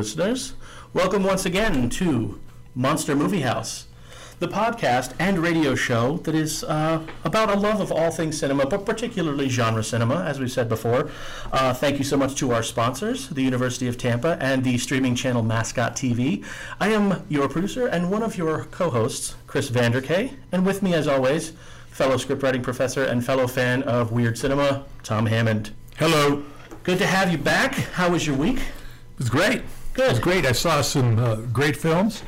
Listeners. Welcome once again to Monster Movie House, the podcast and radio show that is uh, about a love of all things cinema, but particularly genre cinema, as we've said before. Uh, thank you so much to our sponsors, the University of Tampa and the streaming channel Mascot TV. I am your producer and one of your co hosts, Chris Vanderkay, and with me, as always, fellow scriptwriting professor and fellow fan of weird cinema, Tom Hammond. Hello. Good to have you back. How was your week? It was great. Good. It was great. I saw some uh, great films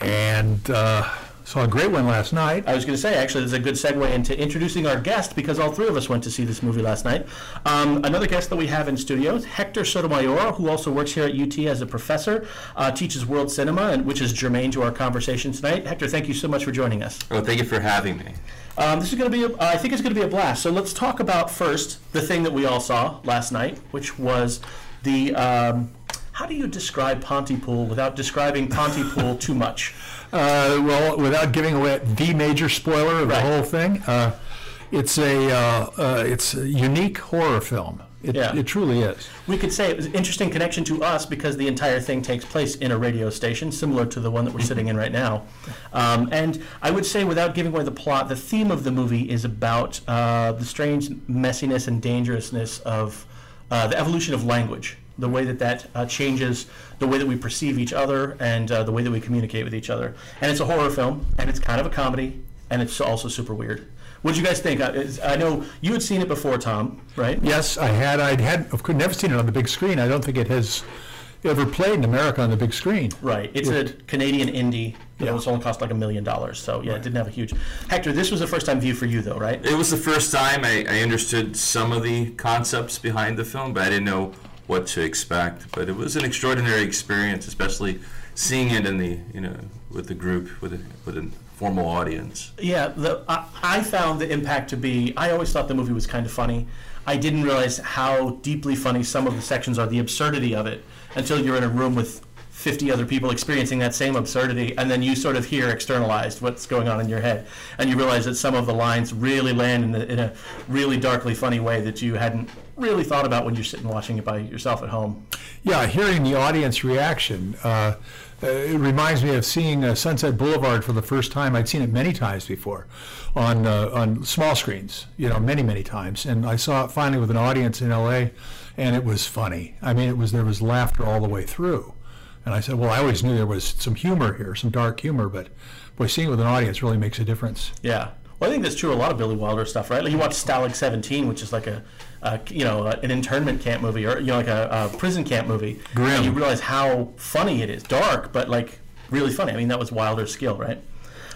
and uh, saw a great one last night. I was going to say, actually, there's a good segue into introducing our guest because all three of us went to see this movie last night. Um, another guest that we have in studio, Hector Sotomayor, who also works here at UT as a professor, uh, teaches world cinema, and which is germane to our conversation tonight. Hector, thank you so much for joining us. Oh, thank you for having me. Um, this is going to be, a, I think it's going to be a blast. So let's talk about first the thing that we all saw last night, which was the. Um, how do you describe Pontypool without describing Pontypool too much? Uh, well, without giving away the major spoiler of Right. the whole thing, uh, it's a uh, uh, it's a unique horror film. It, Yeah. it truly is. We could say it was an interesting connection to us because the entire thing takes place in a radio station, similar to the one that we're sitting in right now. Um, and I would say, without giving away the plot, the theme of the movie is about uh, the strange messiness and dangerousness of uh, the evolution of language, the way that that uh, changes the way that we perceive each other and uh, the way that we communicate with each other. And it's a horror film, and it's kind of a comedy, and it's also super weird. What did you guys think? I, I know you had seen it before, Tom, right? Yes, I had. I'd had. Of course, never seen it on the big screen. I don't think it has ever played in America on the big screen. Right. It's a Canadian indie. It Yeah. was only cost like a million dollars. So yeah, it didn't have a huge. Hector, this was a first time view for you though, right? It was the first time I, I understood some of the concepts behind the film, but I didn't know what to expect. But it was an extraordinary experience, especially seeing it in the you know with the group with a, with a formal audience. Yeah. The I, I found the impact to be. I always thought the movie was kind of funny. I didn't realize how deeply funny some of the sections are, the absurdity of it, until you're in a room with 50 other people experiencing that same absurdity, and then you sort of hear externalized what's going on in your head, and you realize that some of the lines really land in, in a really darkly funny way that you hadn't really thought about when you're sitting watching it by yourself at home. Yeah, hearing the audience reaction, uh, it reminds me of seeing uh, Sunset Boulevard for the first time. I'd seen it many times before, on uh, on small screens, you know, many many times, and I saw it finally with an audience in L.A. and it was funny. I mean, it was there was laughter all the way through, and I said, well, I always knew there was some humor here, some dark humor, but boy, seeing it with an audience really makes a difference. Yeah. Well, I think that's true of a lot of Billy Wilder stuff, right? Like you watch Stalag 17, which is like a, you know, an internment camp movie, or you know, like a, a prison camp movie. Grim. And you realize how funny it is, dark, but like really funny. I mean, that was Wilder's skill, right?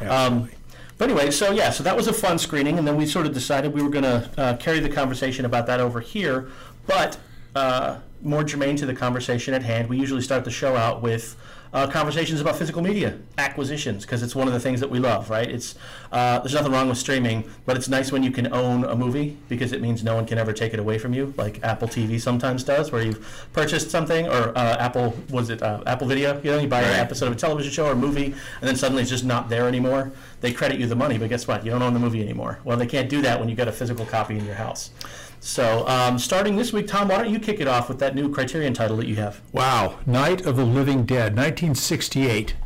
Um, but anyway, so yeah, so that was a fun screening, and then we sort of decided we were going to uh, carry the conversation about that over here. But uh, more germane to the conversation at hand, we usually start the show out with uh, conversations about physical media acquisitions because it's one of the things that we love, right? It's uh, there's nothing wrong with streaming, but it's nice when you can own a movie because it means no one can ever take it away from you, like Apple TV sometimes does, where you've purchased something or uh, Apple was it uh, Apple Video? You know, you buy an episode of a television show or a movie, and then suddenly it's just not there anymore. They credit you the money, but guess what? You don't own the movie anymore. Well, they can't do that when you got a physical copy in your house. So, um, starting this week, Tom, why don't you kick it off with that new Criterion title that you have? Wow, Night of the Living Dead, 1968.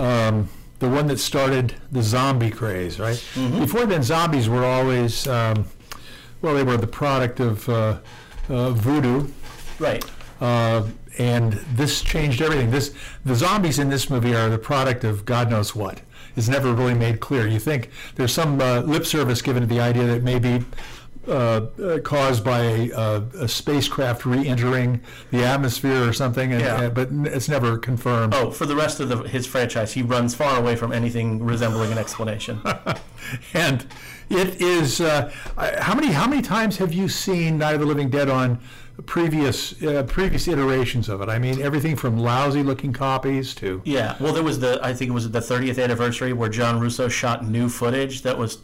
Um, the one that started the zombie craze, right? Before then, zombies were always, um, well, they were the product of uh, uh, voodoo, Right. uh, and this changed everything. This the zombies in this movie are the product of God knows what. It's never really made clear. You think there's some uh, lip service given to the idea that it may be uh, uh, caused by a, a, a spacecraft re-entering the atmosphere or something, and, Yeah. uh, but n- it's never confirmed. Oh, for the rest of the, his franchise, he runs far away from anything resembling an explanation. and it is uh, how many how many times have you seen Night of the Living Dead on previous uh, previous iterations of it? I mean, everything from lousy looking copies to Yeah, well, there was the I think it was the 30th anniversary where John Russo shot new footage that was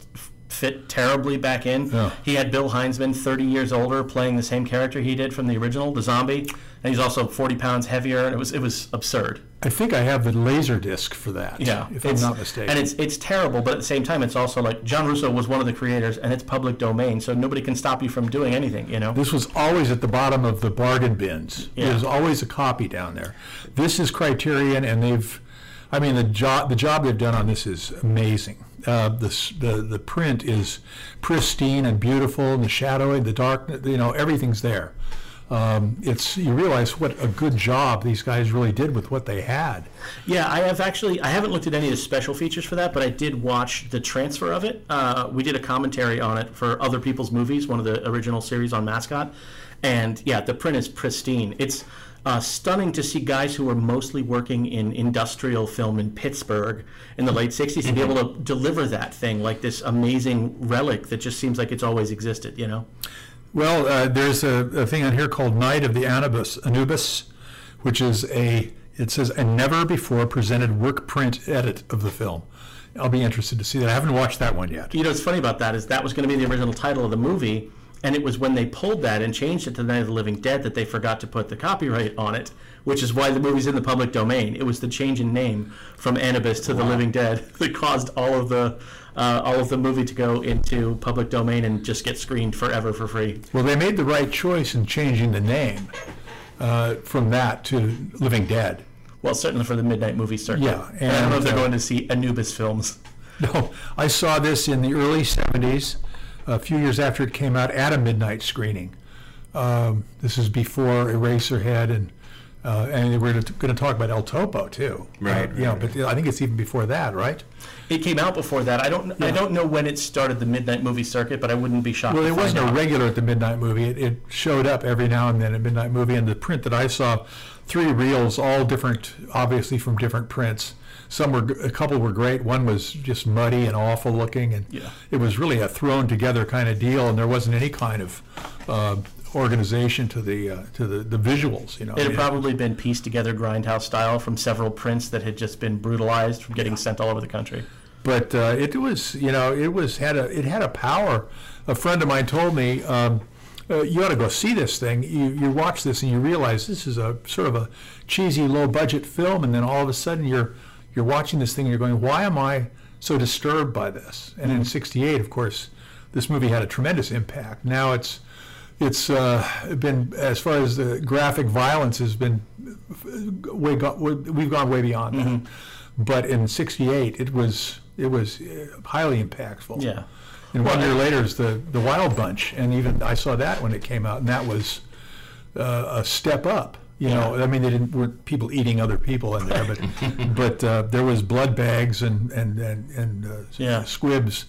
fit terribly back in. He had Bill Hinzman, 30 years older, playing the same character he did from the original, the zombie, and he's also 40 pounds heavier, and it was it was absurd. I think I have the laser disc for that. Yeah, if I'm not mistaken. And it's it's terrible, but at the same time, it's also like John Russo was one of the creators, and it's public domain, so nobody can stop you from doing anything. You know. This was always at the bottom of the bargain bins. Yeah. There's always a copy down there. This is Criterion, and they've, I mean, the job the job they've done on this is amazing. Uh, the, the the print is pristine and beautiful, and the shadowing, the dark, you know, everything's there. Um, it's you realize what a good job these guys really did with what they had. Yeah, I have actually. I haven't looked at any of the special features for that, but I did watch the transfer of it. Uh, we did a commentary on it for other people's movies, one of the original series on Mascot, and yeah, the print is pristine. It's uh, stunning to see guys who were mostly working in industrial film in Pittsburgh in the late '60s to be able to deliver that thing like this amazing relic that just seems like it's always existed. You know. Well, uh, there's a, a thing on here called Night of the Anubis, Anubis, which is a it says a never before presented work print edit of the film. I'll be interested to see that. I haven't watched that one yet. You know, what's funny about that is that was going to be the original title of the movie, and it was when they pulled that and changed it to Night of the Living Dead that they forgot to put the copyright on it, which is why the movie's in the public domain. It was the change in name from Anubis to The Living Dead that caused all of the uh, all of the movie to go into public domain and just get screened forever for free. Well, they made the right choice in changing the name uh, from that to Living Dead. Well, certainly for the midnight movie circuit. Yeah, and I don't know if and, they're uh, going to see Anubis films. No, I saw this in the early 70s, a few years after it came out, at a midnight screening. Um, this is before Eraserhead, and uh, and we're going to talk about El Topo too. Right, Uh, yeah, right, but I think it's even before that, right? It came out before that. I don't. I don't know when it started the midnight movie circuit, but I wouldn't be shocked. Well, to it find wasn't a out. regular at the Midnight Movie. It, it showed up every now and then at Midnight Movie, and the print that I saw, three reels, all different, obviously from different prints. Some were, a couple were great. One was just muddy and awful looking, and Yeah. it was really a thrown together kind of deal, and there wasn't any kind of uh, organization to the uh, to the, the visuals. You know, It had mean, probably been pieced together grindhouse style from several prints that had just been brutalized from getting sent all over the country. But uh, it was you know it was had a it had a power. A friend of mine told me um, uh, you ought to go see this thing. You you watch this and you realize this is a sort of a cheesy low budget film, and then all of a sudden you're you're watching this thing and you're going, why am I so disturbed by this? And in '68, of course, this movie had a tremendous impact. Now it's it's uh, been as far as the graphic violence has been way go, we've gone way beyond that. But in '68, it was it was uh, highly impactful. Yeah. And one year later is the the Wild Bunch, and even I saw that when it came out, and that was uh, a step up. You know, I mean, they didn't weren't people eating other people in there, but but uh, there was blood bags and and and, and uh, Yeah. squibs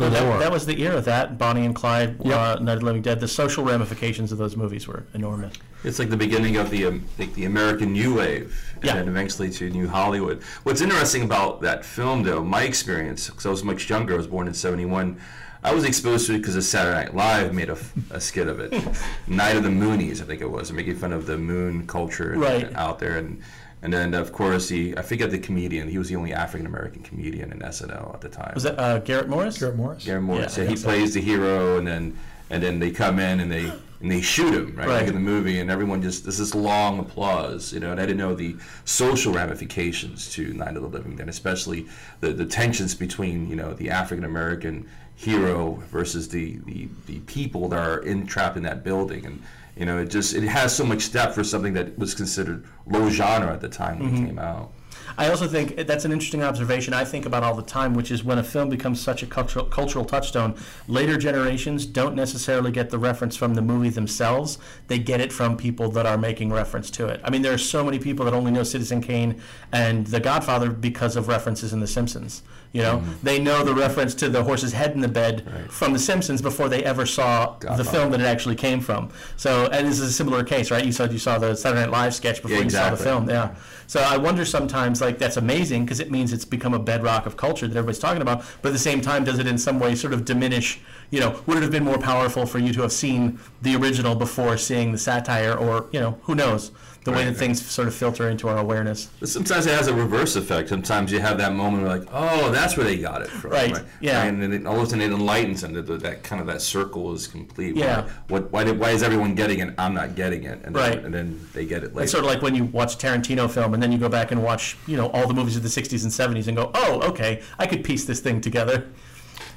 No, galore. that, that was the era that Bonnie and Clyde, Yep. uh, Night of the Living Dead. The social ramifications of those movies were enormous. It's like the beginning of the um, like the American New Wave, and Yeah. then eventually to New Hollywood. What's interesting about that film, though, my experience, because I was much younger, I was born in '71. I was exposed to it because of Saturday Night Live made a skit of it. Night of the Moonies, I think it was, making fun of the moon culture Right. out there, and and then of course the I forget the comedian. He was the only African American comedian in SNL at the time. Was that uh, Garrett Morris? Garrett Morris. Gary Morris. Yeah, Yeah, he so. plays the hero, and then and then they come in and they and they shoot him right, Right. like in the movie, and everyone just there's this long applause, you know. And I didn't know the social ramifications to Night of the Living Dead, especially the the tensions between you know the African American hero versus the, the the people that are entrapped in that building, and you know it just it has so much depth for something that was considered low genre at the time when Mm-hmm. it came out. I also think that's an interesting observation I think about all the time, which is when a film becomes such a cultural, cultural touchstone, later generations don't necessarily get the reference from the movie themselves. They get it from people that are making reference to it. I mean, there are so many people that only know Citizen Kane and The Godfather because of references in The Simpsons. You know, mm. they know the reference to the horse's head in the bed from The Simpsons before they ever saw the film that it actually came from. So, and this is a similar case, right? You said you saw the Saturday Night Live sketch before Yeah, you saw the film. Yeah. So I wonder sometimes, like, that's amazing because it means it's become a bedrock of culture that everybody's talking about. But at the same time, does it in some way sort of diminish you know, would it have been more powerful for you to have seen the original before seeing the satire, or you know, who knows? The way that things sort of filter into our awareness. But sometimes it has a reverse effect. Sometimes you have that moment where like, oh, that's where they got it from. Right, yeah. And then it, all of a sudden it enlightens them that that- that kind of that circle is complete. Yeah. What? Why, did, why is everyone getting it? I'm not getting it. And Right. Then, and then they get it later. It's sort of like when you watch Tarantino film and then you go back and watch, you know, all the movies of the 60s and 70s and go, oh, okay, I could piece this thing together.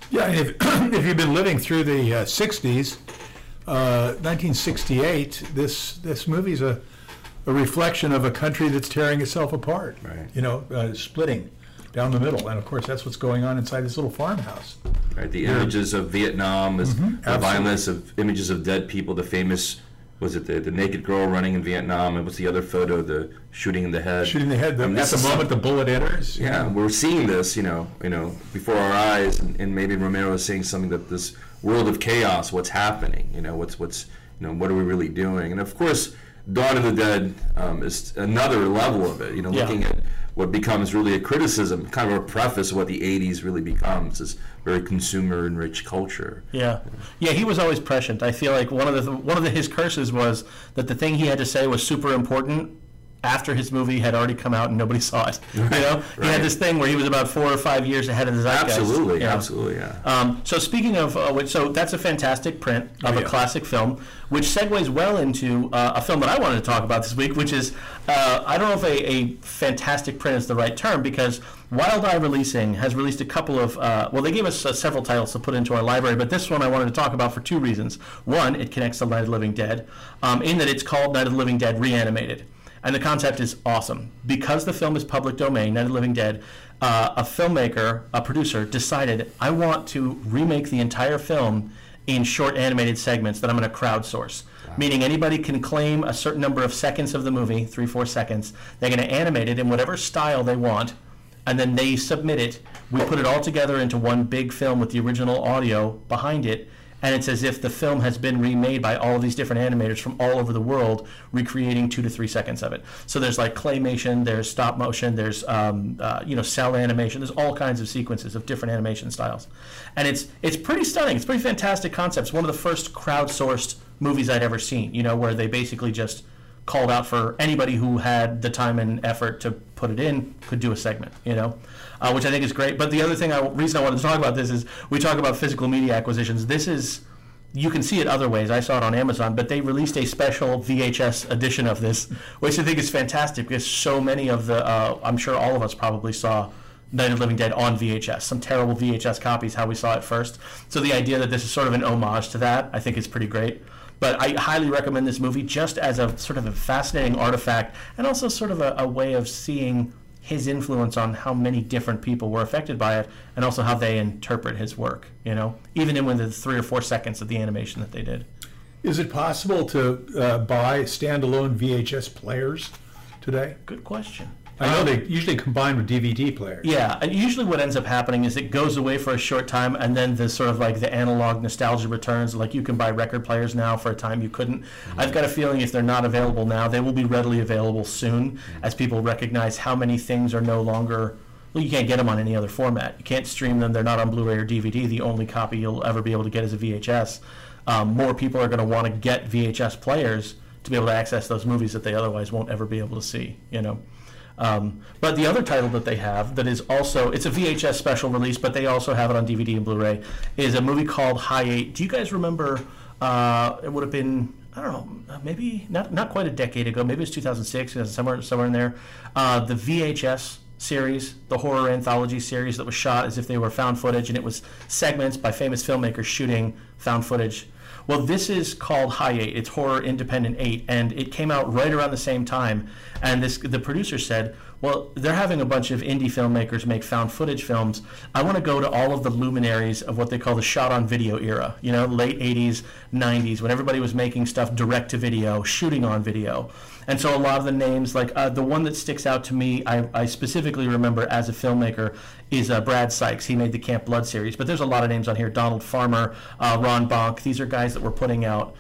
Yeah, and if, if you've been living through the uh, 60s, uh, 1968, this this movie's a, a reflection of a country that's tearing itself apart. Right. You know, uh, splitting down the middle, and of course that's what's going on inside this little farmhouse. Right, the images of Vietnam, is the violence of images of dead people. The famous was it the, the naked girl running in Vietnam, and what's the other photo? The shooting in the head. Shooting the head. The, I mean, at this the moment the bullet enters. Yeah, know. we're seeing this, you know, you know, before our eyes, and, and maybe Romero is saying something that this world of chaos, what's happening, you know, what's what's, you know, what are we really doing? And of course, Dawn of the Dead um, is another level of it, you know, Yeah. looking at what becomes really a criticism, kind of a preface of what the '80s really becomes, this very consumer-enriched culture. Yeah, yeah, he was always prescient. I feel like one of the one of the, his curses was that the thing he had to say was super important after his movie had already come out and nobody saw it. You know, he had this thing where he was about four or five years ahead of the zeitgeist. Absolutely, Yeah. absolutely, yeah. Um, so speaking of, uh, which, so that's a fantastic print of Oh, a yeah. classic film, which segues well into uh, a film that I wanted to talk about this week, which is uh, I don't know if a, a fantastic print is the right term because Wild Eye Releasing has released a couple of uh, well, they gave us uh, several titles to put into our library, but this one I wanted to talk about for two reasons. One, it connects to Night of the Living Dead, um, in that it's called Night of the Living Dead Reanimated. And the concept is awesome. Because the film is public domain, Night of the Living Dead, uh, a filmmaker, a producer, decided, I want to remake the entire film in short animated segments that I'm going to crowdsource. Meaning anybody can claim a certain number of seconds of the movie, three, four seconds. They're going to animate it in whatever style they want, and then they submit it. We put it all together into one big film with the original audio behind it, and it's as if the film has been remade by all of these different animators from all over the world, recreating two to three seconds of it. So there's like claymation, there's stop motion, there's um, uh, you know cell animation, there's all kinds of sequences of different animation styles, and it's it's pretty stunning. It's pretty fantastic concepts. One of the first crowdsourced movies I'd ever seen. You know, where they basically just called out for anybody who had the time and effort to put it in could do a segment, you know, uh, which I think is great. But the other thing, I, reason I wanted to talk about this is we talk about physical media acquisitions. This is, you can see it other ways. I saw it on Amazon, but they released a special VHS edition of this, which I think is fantastic because so many of the, uh, I'm sure all of us probably saw Night of Living Dead on VHS, some terrible VHS copies, how we saw it first. So the idea that this is sort of an homage to that, I think is pretty great. But I highly recommend this movie just as a sort of a fascinating artifact and also sort of a, a way of seeing his influence on how many different people were affected by it and also how they interpret his work, you know, even in the three or four seconds of the animation that they did. Is it possible to uh, buy standalone VHS players today? Good question. I know um, they usually combine with DVD players. Yeah, and usually what ends up happening is it goes away for a short time, and then the sort of like the analog nostalgia returns. Like you can buy record players now for a time you couldn't. Mm-hmm. I've got a feeling if they're not available now, they will be readily available soon, mm-hmm. as people recognize how many things are no longer. Well, you can't get them on any other format. You can't stream them. They're not on Blu-ray or DVD. The only copy you'll ever be able to get is a VHS. Um, more people are going to want to get VHS players to be able to access those movies that they otherwise won't ever be able to see. You know. Um, but the other title that they have that is also it's a VHS special release, but they also have it on DVD and Blu-ray is a movie called High Eight. Do you guys remember? Uh, it would have been I don't know, maybe not not quite a decade ago. Maybe it's 2006, 2000, somewhere somewhere in there. Uh, the VHS series, the horror anthology series that was shot as if they were found footage, and it was segments by famous filmmakers shooting found footage. Well, this is called High Eight. It's Horror Independent Eight, and it came out right around the same time. And this, the producer said, "Well, they're having a bunch of indie filmmakers make found footage films. I want to go to all of the luminaries of what they call the shot-on-video era. You know, late '80s, '90s, when everybody was making stuff direct to video, shooting on video." And so a lot of the names, like uh, the one that sticks out to me, I, I specifically remember as a filmmaker, is uh, Brad Sykes. He made the Camp Blood series, but there's a lot of names on here. Donald Farmer, uh, Ron Bonk. These are guys that were putting out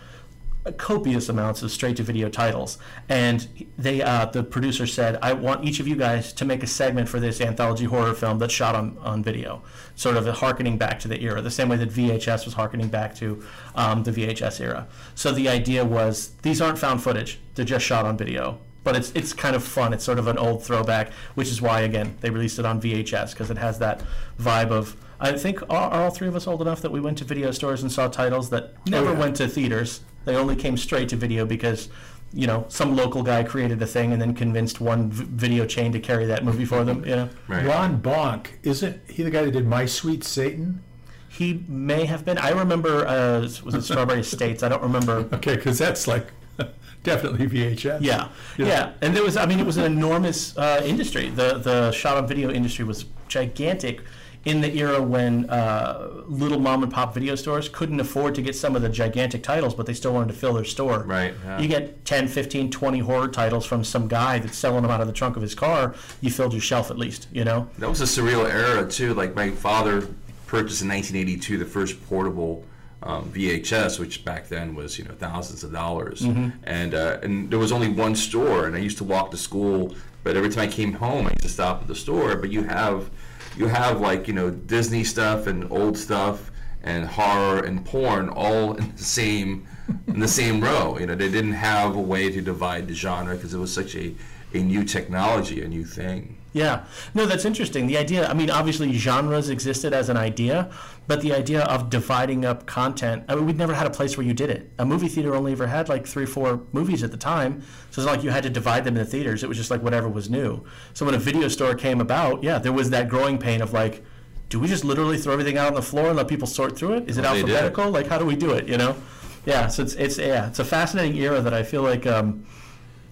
copious amounts of straight to video titles and they uh, the producer said i want each of you guys to make a segment for this anthology horror film that's shot on, on video sort of harkening back to the era the same way that vhs was harkening back to um, the vhs era so the idea was these aren't found footage they're just shot on video but it's it's kind of fun it's sort of an old throwback which is why again they released it on vhs because it has that vibe of I think are, are all three of us old enough that we went to video stores and saw titles that never yeah. went to theaters. They only came straight to video because, you know, some local guy created a thing and then convinced one v- video chain to carry that movie for them. You know, Right. Ron Bonk, isn't he the guy that did My Sweet Satan? he may have been. I remember uh, was it Strawberry Estates? I don't remember. Okay, because that's like definitely VHS. Yeah, Yeah. yeah, and there was. I mean, it was an enormous uh, industry. The the shot on video industry was gigantic in the era when uh, little mom and pop video stores couldn't afford to get some of the gigantic titles, but they still wanted to fill their store. Right, yeah. You get 10, 15, 20 horror titles from some guy that's selling them out of the trunk of his car. You filled your shelf at least. You know. That was a surreal era too. Like my father purchased in 1982 the first portable um, VHS, which back then was you know thousands of dollars, and uh, and there was only one store, and I used to walk to school. But every time I came home, I used to stop at the store. But you have you have like you know Disney stuff and old stuff and horror and porn all in the same in the same row. You know they didn't have a way to divide the genre because it was such a a new technology, a new thing. Yeah. No, that's interesting. The idea, I mean, obviously genres existed as an idea, but the idea of dividing up content, I mean, we'd never had a place where you did it. A movie theater only ever had like three four movies at the time. So it's not like you had to divide them into theaters. It was just like whatever was new. So when a video store came about, yeah, there was that growing pain of like, do we just literally throw everything out on the floor and let people sort through it? Is it Well, did. alphabetical? Like, how do we do it, you know? Yeah, so it's, it's, yeah, it's a fascinating era that I feel like, um,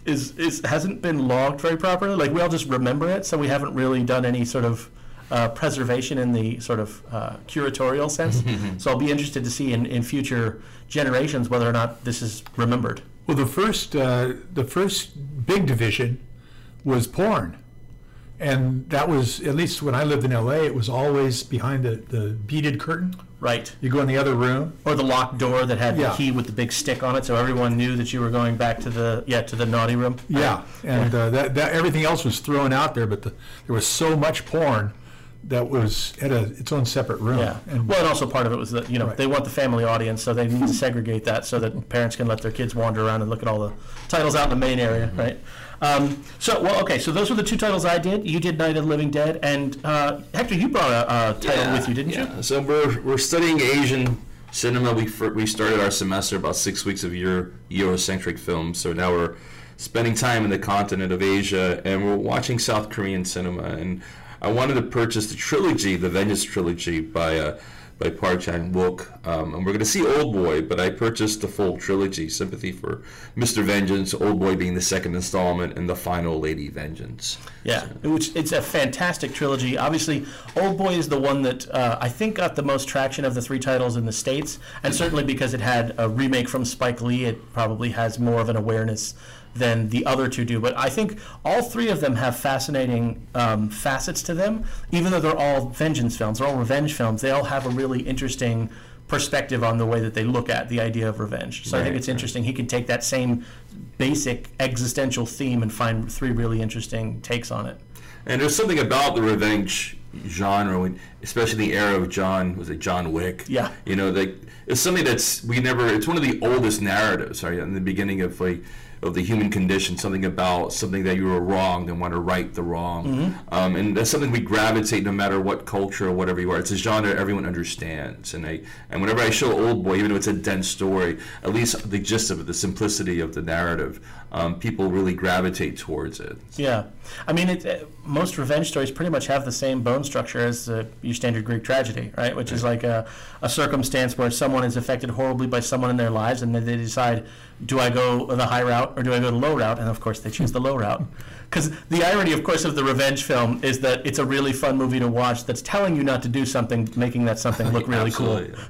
is is hasn't been logged very properly. Like we all just remember it, so we haven't really done any sort of uh, preservation in the sort of uh, curatorial sense. so I'll be interested to see in, in future generations whether or not this is remembered. Well, the first uh, the first big division was porn, and that was at least when I lived in L.A. It was always behind the, the beaded curtain. Right. You go in the other room. Or the locked door that had Yeah. the key with the big stick on it, so everyone knew that you were going back to the yeah to the naughty room. Yeah, and uh, that, that everything else was thrown out there, but the, there was so much porn that was at a, its own separate room. Yeah. And Well, and also part of it was that you know Right. they want the family audience, so they need to segregate that so that parents can let their kids wander around and look at all the titles out in the main area, right? Um, so, well, okay. So those were the two titles I did. You did Night of the Living Dead, and uh, Hector, you brought a, title with you, didn't you? So we're, we're studying Asian cinema. We we started our semester about six weeks of Euro, Eurocentric films. So now we're spending time in the continent of Asia, and we're watching South Korean cinema. And I wanted to purchase the trilogy, the Vengeance trilogy by uh, by Park Chan Wook, um, and we're going to see Old Boy. But I purchased the full trilogy, Sympathy for Mr. Vengeance, Old Boy being the second installment, and the final Lady Vengeance. Yeah, which it's a fantastic trilogy. Obviously, Old Boy is the one that uh, I think got the most traction of the three titles in the states, and certainly because it had a remake from Spike Lee, it probably has more of an awareness than the other two do. But I think all three of them have fascinating um, facets to them, even though they're all vengeance films, they're all revenge films. They all have a really interesting perspective on the way that they look at the idea of revenge. So I think it's right. interesting. He can take that same basic existential theme and find three really interesting takes on it. And there's something about the revenge genre, when, especially the era of John, was it John Wick? Yeah. You know, like it's something that's we never. It's one of the oldest narratives, right? In the beginning of like of the human condition, something about something that you were wronged and want to right the wrong, Mm-hmm. um, and that's something we gravitate no matter what culture or whatever you are. It's a genre everyone understands, and I and whenever I show Old Boy, even though it's a dense story, at least the gist of it, the simplicity of the narrative, um, people really gravitate towards it. Yeah, I mean, it, uh, most revenge stories pretty much have the same bone structure as uh, your standard Greek tragedy, right? Which is like a, a circumstance where someone is affected horribly by someone in their lives, and then they decide, do I go the high route or do I go the low route? And of course, they choose the low route. Because the irony, of course, of the revenge film is that it's a really fun movie to watch that's telling you not to do something, making that something look really cool. Absolutely.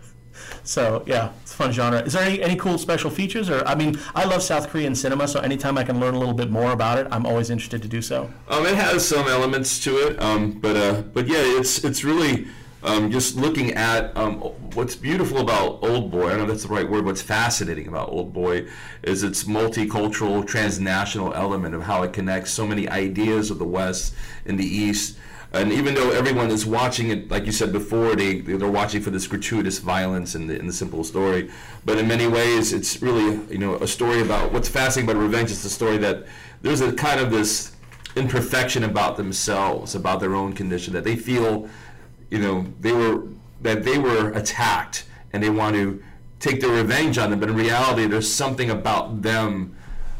So yeah, it's a fun genre. Is there any, any cool special features? Or I mean, I love South Korean cinema, so anytime I can learn a little bit more about it, I'm always interested to do so. Um, it has some elements to it, um, but uh, but yeah, it's it's really um, just looking at um, what's beautiful about Old Boy, I don't know if that's the right word, what's fascinating about Old Boy is its multicultural, transnational element of how it connects so many ideas of the West and the East. And even though everyone is watching it, like you said before, they, they're watching for this gratuitous violence in the, in the simple story. But in many ways, it's really, you know, a story about what's fascinating about revenge is the story that there's a kind of this imperfection about themselves, about their own condition, that they feel you know, they were that they were attacked and they want to take their revenge on them. But in reality, there's something about them.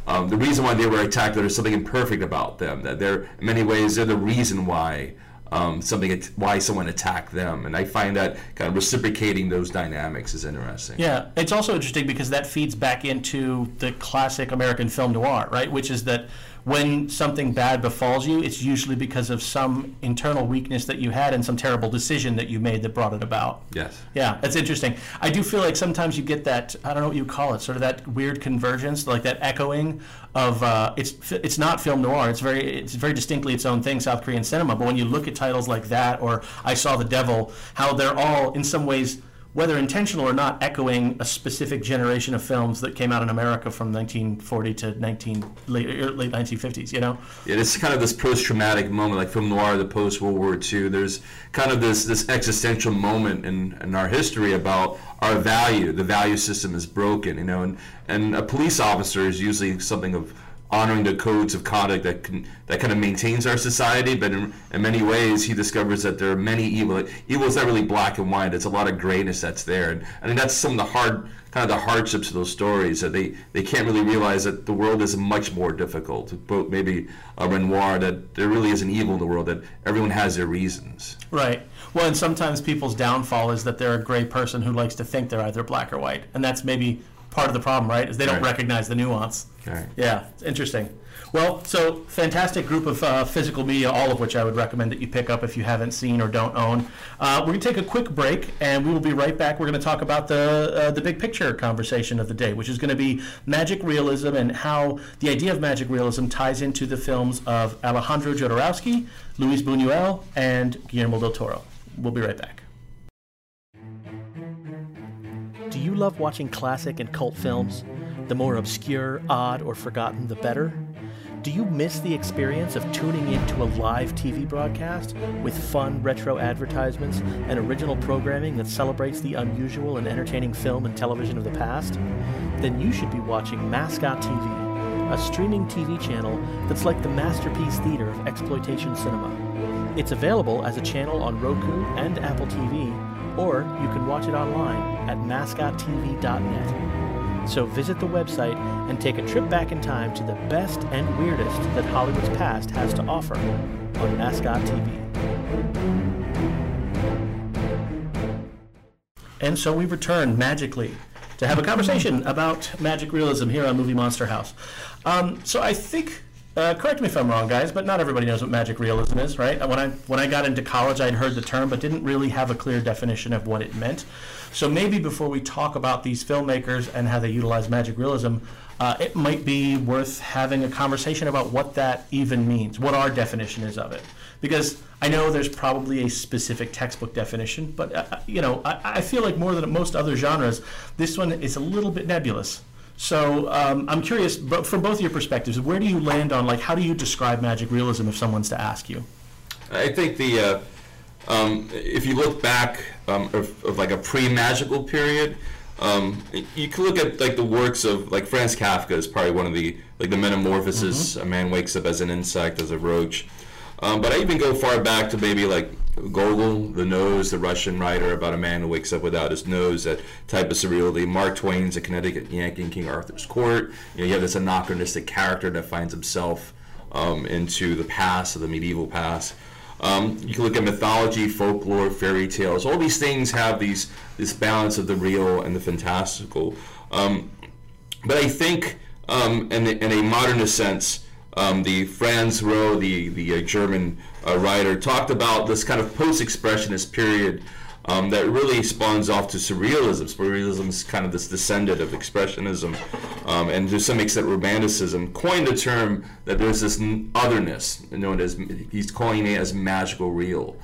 Um, the reason why they were attacked, there's something imperfect about them. That they're in many ways they're the reason why um, something why someone attacked them. And I find that kind of reciprocating those dynamics is interesting. Yeah, it's also interesting because that feeds back into the classic American film noir, right? Which is that when something bad befalls you, it's usually because of some internal weakness that you had and some terrible decision that you made that brought it about. Yes. Yeah, that's interesting. I do feel like sometimes you get that I don't know what you call it, sort of that weird convergence, like that echoing of uh, it's it's not film noir. It's very it's very distinctly its own thing, South Korean cinema. But when you look at titles like that or I Saw the Devil, how they're all in some ways whether intentional or not, echoing a specific generation of films that came out in America from 1940 to 19 late, er, late 1950s. You know. Yeah, it's kind of this post-traumatic moment, like film noir, the post-World War II. There's kind of this this existential moment in, in our history about our value. The value system is broken, you know, and and a police officer is usually something of honoring the codes of conduct that can, that kind of maintains our society. But in, in many ways, he discovers that there are many evil. Evil is not really black and white. It's a lot of grayness that's there, and I think that's some of the hard kind of the hardships of those stories that they, they can't really realize that the world is much more difficult. But maybe a Renoir that there really is an evil in the world that everyone has their reasons. Right. Well, and sometimes people's downfall is that they're a gray person who likes to think they're either black or white, and that's maybe part of the problem, right? Is they don't Right. recognize the nuance. Right. Yeah, it's interesting. Well, so fantastic group of uh, physical media, all of which I would recommend that you pick up if you haven't seen or don't own. Uh, we're going to take a quick break, and we will be right back. We're going to talk about the uh, the big picture conversation of the day, which is going to be magic realism and how the idea of magic realism ties into the films of Alejandro Jodorowsky, Luis Buñuel, and Guillermo del Toro. We'll be right back. You love watching classic and cult films? The more obscure, odd, or forgotten, the better? Do you miss the experience of tuning into a live TV broadcast with fun retro advertisements and original programming that celebrates the unusual and entertaining film and television of the past? Then you should be watching Mascot TV, a streaming TV channel that's like the masterpiece theater of exploitation cinema. It's available as a channel on Roku and Apple TV, or you can watch it online at mascottv.net. So visit the website and take a trip back in time to the best and weirdest that Hollywood's past has to offer on Mascot TV. And so we return magically to have a conversation about magic realism here on Movie Monster House. Um, so I think, uh, correct me if I'm wrong, guys, but not everybody knows what magic realism is, right? When I when I got into college, I'd heard the term, but didn't really have a clear definition of what it meant. So maybe before we talk about these filmmakers and how they utilize magic realism, uh, it might be worth having a conversation about what that even means, what our definition is of it. Because I know there's probably a specific textbook definition, but uh, you know, I, I feel like more than most other genres, this one is a little bit nebulous. So um, I'm curious, but from both of your perspectives, where do you land on like how do you describe magic realism if someone's to ask you? I think the uh, um, if you look back um, of, of like a pre-magical period, um, you can look at like the works of like Franz Kafka is probably one of the like the Metamorphosis. A man wakes up as an insect, as a roach. Um, but I even go far back to maybe like Gogol, The Nose, the Russian writer about a man who wakes up without his nose, that type of surreality. Mark Twain's A Connecticut Yankee in King Arthur's Court. You, know, you have this anachronistic character that finds himself um, into the past, the medieval past. Um, you can look at mythology, folklore, fairy tales. All these things have these this balance of the real and the fantastical. Um, but I think, um, in, in a modernist sense, um, the Franz Roh, the the uh, German uh, writer, talked about this kind of post-expressionist period um, that really spawns off to surrealism. Surrealism is kind of this descendant of expressionism, um, and to some extent, romanticism. Coined the term that there's this otherness known as he's calling it as magical real.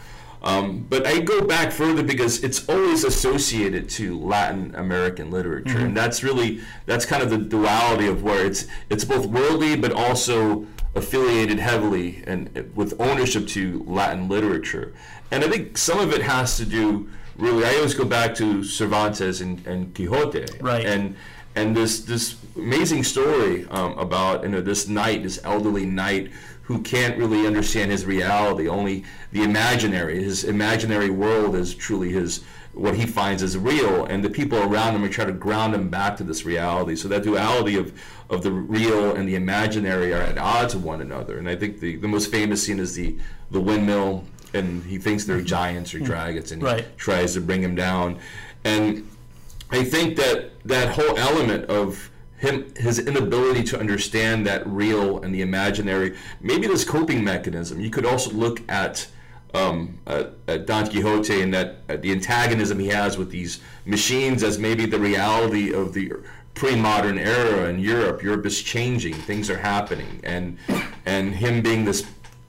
Um, but I go back further because it's always associated to Latin American literature, and that's really that's kind of the duality of where it's it's both worldly but also affiliated heavily and with ownership to Latin literature. And I think some of it has to do really. I always go back to Cervantes and, and Quixote, Right. And and this this amazing story um, about you know this knight, this elderly knight who can't really understand his reality, only the imaginary. His imaginary world is truly his what he finds as real, and the people around him are trying to ground him back to this reality. So that duality of of the real and the imaginary are at odds with one another. And I think the, the most famous scene is the the windmill, and he thinks they're mm-hmm. giants or mm-hmm. dragons, and he Right. tries to bring him down. And I think that that whole element of him, his inability to understand that real and the imaginary, maybe this coping mechanism. You could also look at um, at, at Don Quixote and that uh, the antagonism he has with these machines as maybe the reality of the pre-modern era in Europe. Europe is changing; things are happening, and and him being this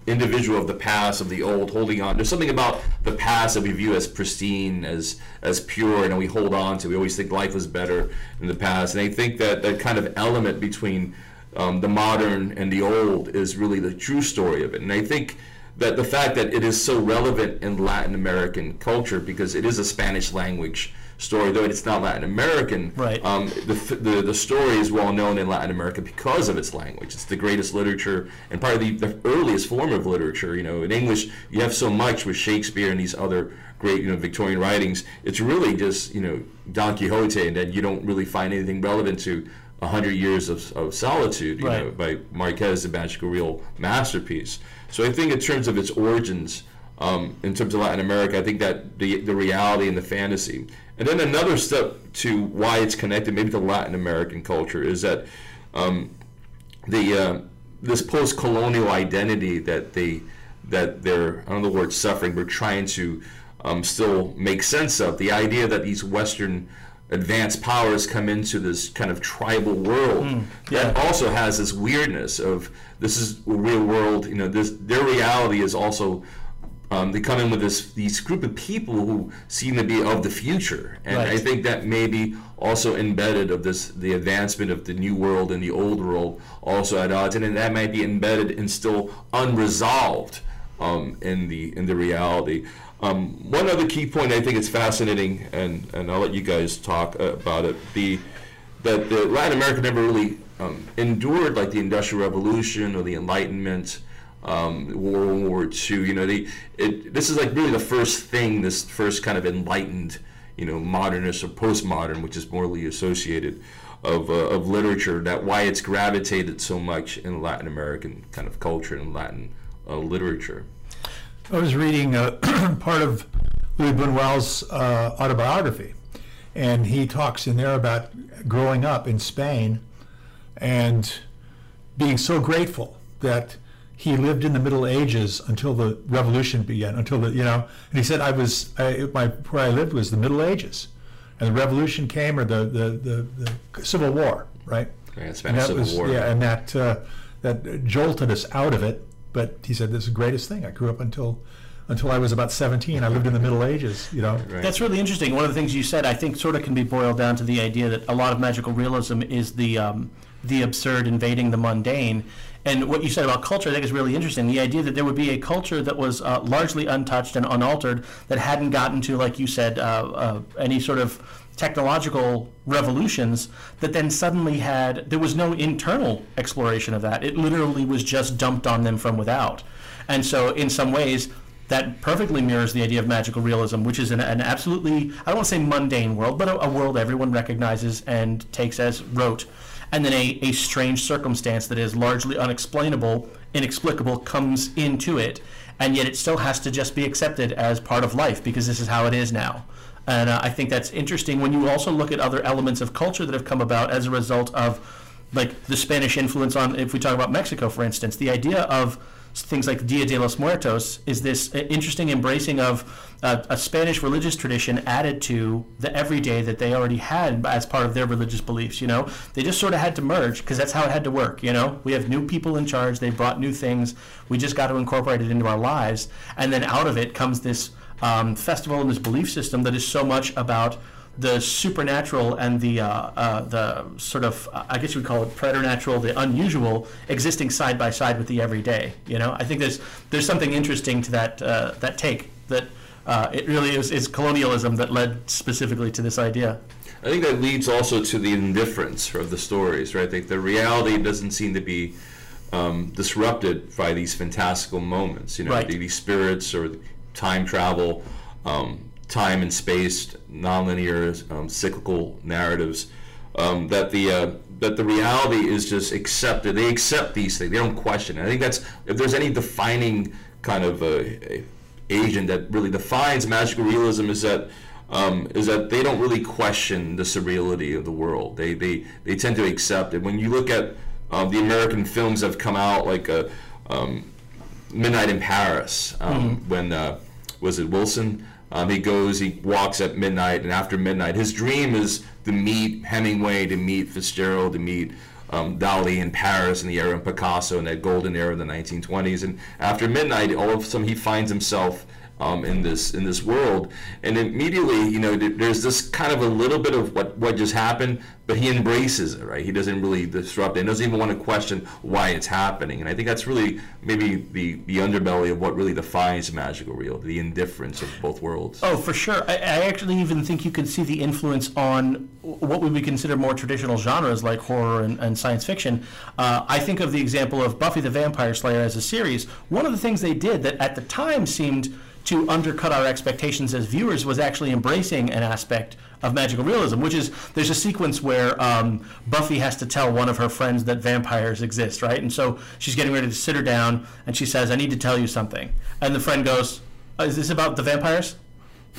individual of the past of the old holding on. There's something about the past that we view as pristine as as pure and we hold on to. We always think life was better in the past. And i think that that kind of element between um, the modern and the old is really the true story of it. And i think that the fact that it is so relevant in latin american culture because it is a spanish language story though it's not latin american Right. um, the, the, the story is well known in Latin America because of its language. It's the greatest literature and probably the, the earliest form of literature. You know, in English, you have so much with Shakespeare and these other great, you know, Victorian writings. It's really just, you know, Don Quixote, and then you don't really find anything relevant to A Hundred Years of, of Solitude, you Right. know, by Marquez, the magical real masterpiece. So I think in terms of its origins, um, in terms of Latin America, I think that the the reality and the fantasy, and then another step to why it's connected maybe to Latin American culture is that um, the uh, this post-colonial identity that they that they're I don't know the word suffering, but trying to um, still make sense of the idea that these Western advanced powers come into this kind of tribal world that yeah. also has this weirdness of this is a real world. You know, this their reality is also. Um, they come in with this these group of people who seem to be of the future, and I think that maybe also embedded of this the advancement of the new world and the old world also at odds, and that might be embedded and still unresolved um, in the in the reality. Um, one other key point I think it's fascinating, and and I'll let you guys talk uh, about it. The that the Latin America never really um, endured like the Industrial Revolution or the Enlightenment, um, World War II. You know, it, this is like really the first thing, this first kind of enlightened, you know, modernist or postmodern, which is morally associated of, uh, of literature. That why it's gravitated so much in Latin American kind of culture and Latin uh, literature. I was reading uh, part of Louis Buñuel's uh, autobiography, and he talks in there about growing up in Spain and being so grateful that he lived in the Middle Ages until the Revolution began. Until the you know, and he said, "I was I, my where I lived was the Middle Ages, and the Revolution came or the the, the, the Civil War, right? Yeah, And Spanish that Civil was War. yeah, and that uh, that jolted us out of it. But he said, "This is the greatest thing. I grew up until." Until I was about 17, I lived in the Middle Ages, you know. Right. That's really interesting. One of the things you said, I think, sort of can be boiled down to the idea that a lot of magical realism is the um, the absurd invading the mundane. And what you said about culture, I think, is really interesting. The idea that there would be a culture that was uh, largely untouched and unaltered, that hadn't gotten to, like you said, uh, uh, any sort of technological revolutions, that then suddenly had there was no internal exploration of that. It literally was just dumped on them from without. And so, in some ways, that perfectly mirrors the idea of magical realism, which is an, an absolutely, I don't want to say mundane world, but a, a world everyone recognizes and takes as rote. And then a, a strange circumstance that is largely unexplainable, inexplicable, comes into it. And yet it still has to just be accepted as part of life because this is how it is now. And uh, I think that's interesting when you also look at other elements of culture that have come about as a result of, like, the Spanish influence on, if we talk about Mexico, for instance, the idea of things like Dia de los Muertos is this uh, interesting embracing of uh, a Spanish religious tradition added to the everyday that they already had as part of their religious beliefs. You know, they just sort of had to merge because that's how it had to work. You know, we have new people in charge; they brought new things. We just got to incorporate it into our lives, and then out of it comes this um, festival and this belief system that is so much about the supernatural and the uh, uh, the sort of I guess you would call it preternatural, the unusual, existing side by side with the everyday. You know, I think there's there's something interesting to that uh, that take that uh, it really is, is colonialism that led specifically to this idea. I think that leads also to the indifference of the stories, right? Like the reality doesn't seem to be um, disrupted by these fantastical moments, you know, Right. these spirits or time travel, um, time and space, nonlinear, um, cyclical narratives. Um, that the uh, that the reality is just accepted. They accept these things. They don't question. it. I think that's if there's any defining kind of uh, agent that really defines magical realism is that um, is that they don't really question the surreality of the world. They they, they tend to accept it. When you look at um, the American films that have come out, like uh, um, Midnight in Paris, um, when uh, was it Wilson? Um, he goes, he walks at midnight, and after midnight, his dream is to meet Hemingway, to meet Fitzgerald, to meet um, Dali in Paris in the era of Picasso in that golden era of the 1920s. And after midnight, all of a sudden, he finds himself um, in this in this world, and immediately, you know, there's this kind of a little bit of what what just happened, but he embraces it, right? He doesn't really disrupt it. He doesn't even want to question why it's happening, and I think that's really maybe the the underbelly of what really defines magical real, the indifference of both worlds. Oh, for sure. I, I actually even think you can see the influence on what would we consider more traditional genres like horror and, and science fiction. Uh, I think of the example of Buffy the Vampire Slayer as a series. One of the things they did that at the time seemed to undercut our expectations as viewers was actually embracing an aspect of magical realism, which is there's a sequence where um, Buffy has to tell one of her friends that vampires exist, right? And so she's getting ready to sit her down, and she says, "I need to tell you something," and the friend goes, "Uh, "Is this about the vampires?"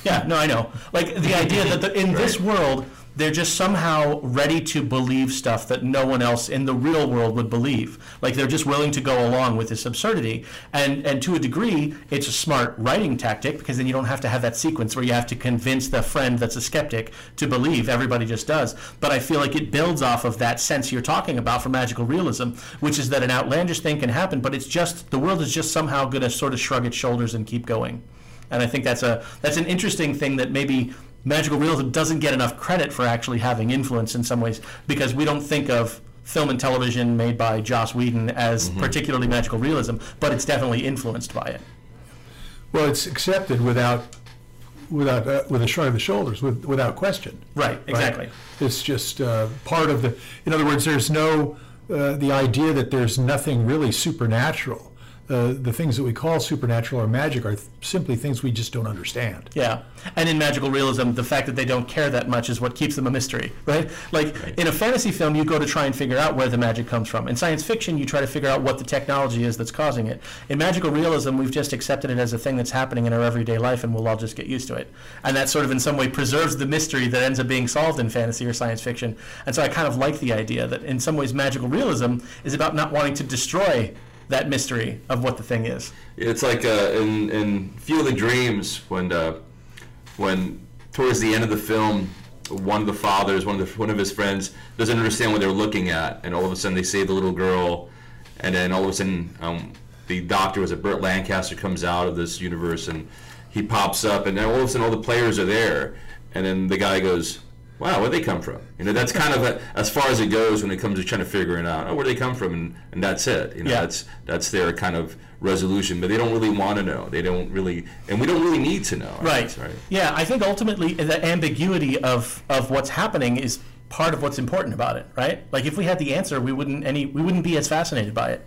Yeah, no, I know. Like the idea that the, in this world, they're just somehow ready to believe stuff that no one else in the real world would believe. Like they're just willing to go along with this absurdity. And and to a degree, it's a smart writing tactic because then you don't have to have that sequence where you have to convince the friend that's a skeptic to believe. Everybody just does. But I feel like it builds off of that sense you're talking about for magical realism, which is that an outlandish thing can happen, but it's just the world is just somehow going to sort of shrug its shoulders and keep going. And I think that's a that's an interesting thing that maybe magical realism doesn't get enough credit for actually having influence in some ways because we don't think of film and television made by Joss Whedon as particularly magical realism, but it's definitely influenced by it. Well, it's accepted without, without, uh, with a shrug of the shoulders, with, without question. Right, exactly. It's just uh, part of the, in other words, there's no, uh, the idea that there's nothing really supernatural. Uh, the things that we call supernatural or magic are th- simply things we just don't understand. Yeah. And in magical realism, the fact that they don't care that much is what keeps them a mystery, right? Like in a fantasy film, you go to try and figure out where the magic comes from. In science fiction, you try to figure out what the technology is that's causing it. In magical realism, we've just accepted it as a thing that's happening in our everyday life and we'll all just get used to it. And that sort of in some way preserves the mystery that ends up being solved in fantasy or science fiction. And so I kind of like the idea that in some ways magical realism is about not wanting to destroy that mystery of what the thing is. It's like uh, in in Field of the Dreams when uh, when towards the end of the film, one of the fathers, one of the, one of his friends, doesn't understand what they're looking at, and all of a sudden they save the little girl, and then all of a sudden um, the doctor, was it Burt Lancaster, comes out of this universe and he pops up, and then all of a sudden all the players are there, and then the guy goes. Wow, where'd they come from? You know, that's kind of a, as far as it goes when it comes to trying to figure it out. Oh, where'd they come from? And, and that's it. You know, Yeah. that's that's their kind of resolution. But they don't really want to know. They don't really, and we don't really need to know. Right. guess, right. Yeah, I think ultimately the ambiguity of, of what's happening is part of what's important about it, right? Like if we had the answer, we wouldn't any we wouldn't be as fascinated by it.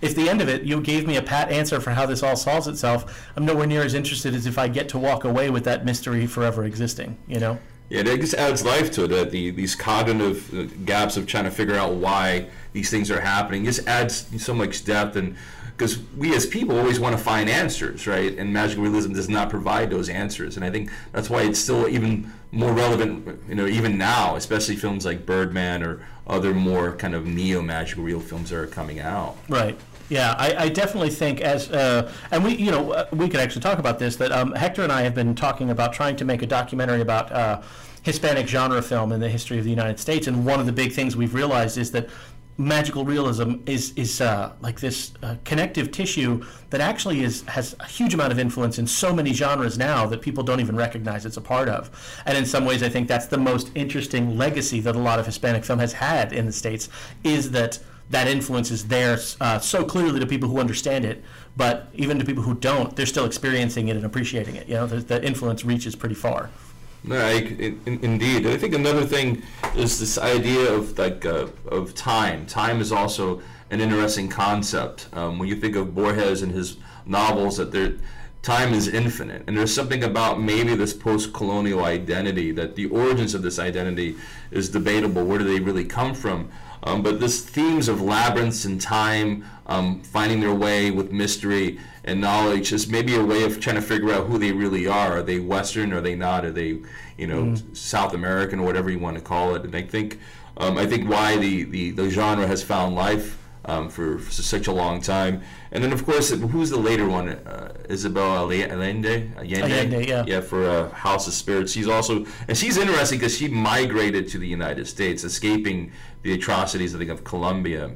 If the end of it, you gave me a pat answer for how this all solves itself, I'm nowhere near as interested as if I get to walk away with that mystery forever existing. You know? Yeah, that just adds life to it. The these cognitive uh, gaps of trying to figure out why these things are happening just adds so much depth, and because we as people always want to find answers, right? And magical realism does not provide those answers, and I think that's why it's still even more relevant, you know, even now, especially films like Birdman or other more kind of neo magical real films that are coming out. Right. Yeah, I, I definitely think as uh, and we you know uh, we could actually talk about this that um, Hector and I have been talking about trying to make a documentary about uh, Hispanic genre film in the history of the United States, and one of the big things we've realized is that magical realism is is uh, like this uh, connective tissue that actually is has a huge amount of influence in so many genres now that people don't even recognize it's a part of. And in some ways, I think that's the most interesting legacy that a lot of Hispanic film has had in the states is that that influence is there uh, so clearly to people who understand it, but even to people who don't, they're still experiencing it and appreciating it. You know, the influence reaches pretty far. No, I, in- indeed. I think another thing is this idea of like uh, of time. Time is also an interesting concept. Um, when you think of Borges and his novels, that there, time is infinite, and there's something about maybe this post-colonial identity that the origins of this identity is debatable. Where do they really come from? Um, but this themes of labyrinths and time, um, finding their way with mystery and knowledge is maybe a way of trying to figure out who they really are. Are they Western? Are they not? Are they, you know, South American or whatever you want to call it? And I think, um, I think why the, the, the genre has found life um, for, for such a long time. And then of course, who's the later one? Uh, Isabel Alle- Allende? Allende? Allende, yeah. Yeah, for uh, House of Spirits. She's also, and she's interesting because she migrated to the United States, escaping the atrocities, I think, of Colombia.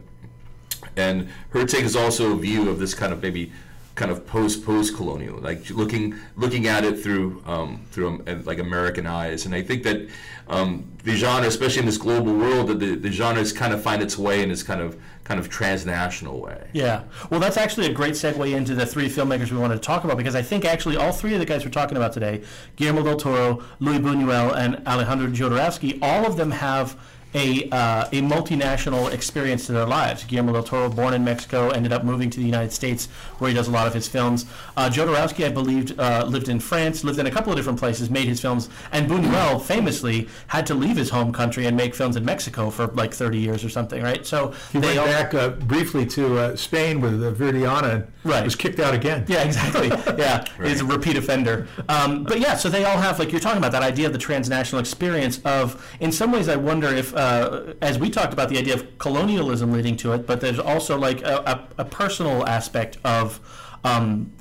And her take is also a view of this kind of maybe kind of post post colonial, like looking looking at it through um, through um, like American eyes. And I think that um, the genre, especially in this global world, that the, the genres kind of find its way in this kind of kind of transnational way. Yeah. Well, that's actually a great segue into the three filmmakers we wanted to talk about because I think actually all three of the guys we're talking about today, Guillermo del Toro, Luis Buñuel, and Alejandro Jodorowsky, all of them have a, uh, a multinational experience to their lives. Guillermo del Toro, born in Mexico, ended up moving to the United States where he does a lot of his films. Uh, Jodorowsky, I believe, uh, lived in France, lived in a couple of different places, made his films, and Buñuel famously had to leave his home country and make films in Mexico for like 30 years or something, right? So He they went all- back uh, briefly to uh, Spain with uh, Viridiana and Right. was kicked out again. Yeah, exactly. Yeah, he's a repeat offender. Um, but yeah, so they all have like you're talking about that idea of the transnational experience of. In some ways, I wonder if, uh, as we talked about the idea of colonialism leading to it, but there's also like a, a, a personal aspect of. Um,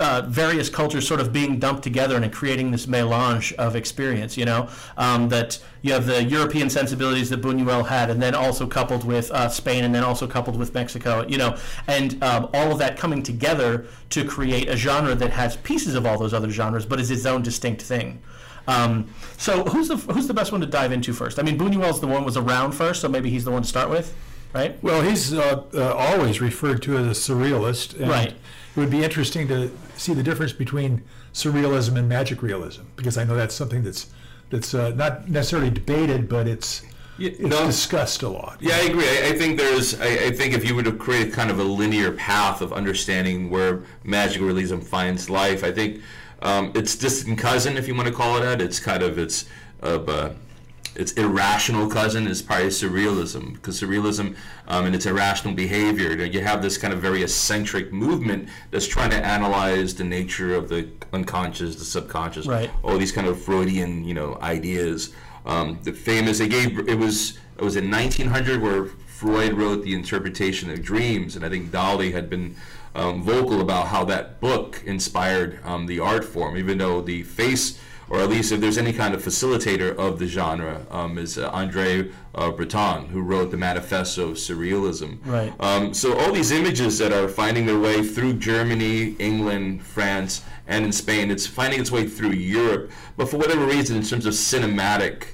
uh, various cultures sort of being dumped together and creating this melange of experience, you know, um, that you have the European sensibilities that Buñuel had, and then also coupled with uh, Spain, and then also coupled with Mexico, you know, and um, all of that coming together to create a genre that has pieces of all those other genres, but is its own distinct thing. Um, so who's the who's the best one to dive into first? I mean, Buñuel's the one was around first, so maybe he's the one to start with, right? Well, he's uh, uh, always referred to as a surrealist. And Right. It would be interesting to see the difference between surrealism and magic realism, because I know that's something that's that's uh, not necessarily debated, but it's it's no. discussed a lot. Yeah, I agree. I, I think there's. I, I think if you were to create kind of a linear path of understanding where magical realism finds life, I think um, its distant cousin, if you want to call it that, it's kind of its of uh, its irrational cousin is probably surrealism because surrealism um, and its irrational behavior. you know, You have this kind of very eccentric movement that's trying to analyze the nature of the unconscious, the subconscious, Right. all these kind of Freudian, you know, ideas. Um, the famous they gave it was it was in 1900 where Freud wrote the interpretation of dreams, and I think Dali had been um, vocal about how that book inspired um, the art form, even though the face. Or at least, if there's any kind of facilitator of the genre, um, is uh, Andre uh, Breton, who wrote the Manifesto of Surrealism. Right. Um, so all these images that are finding their way through Germany, England, France, and in Spain, it's finding its way through Europe. But for whatever reason, in terms of cinematic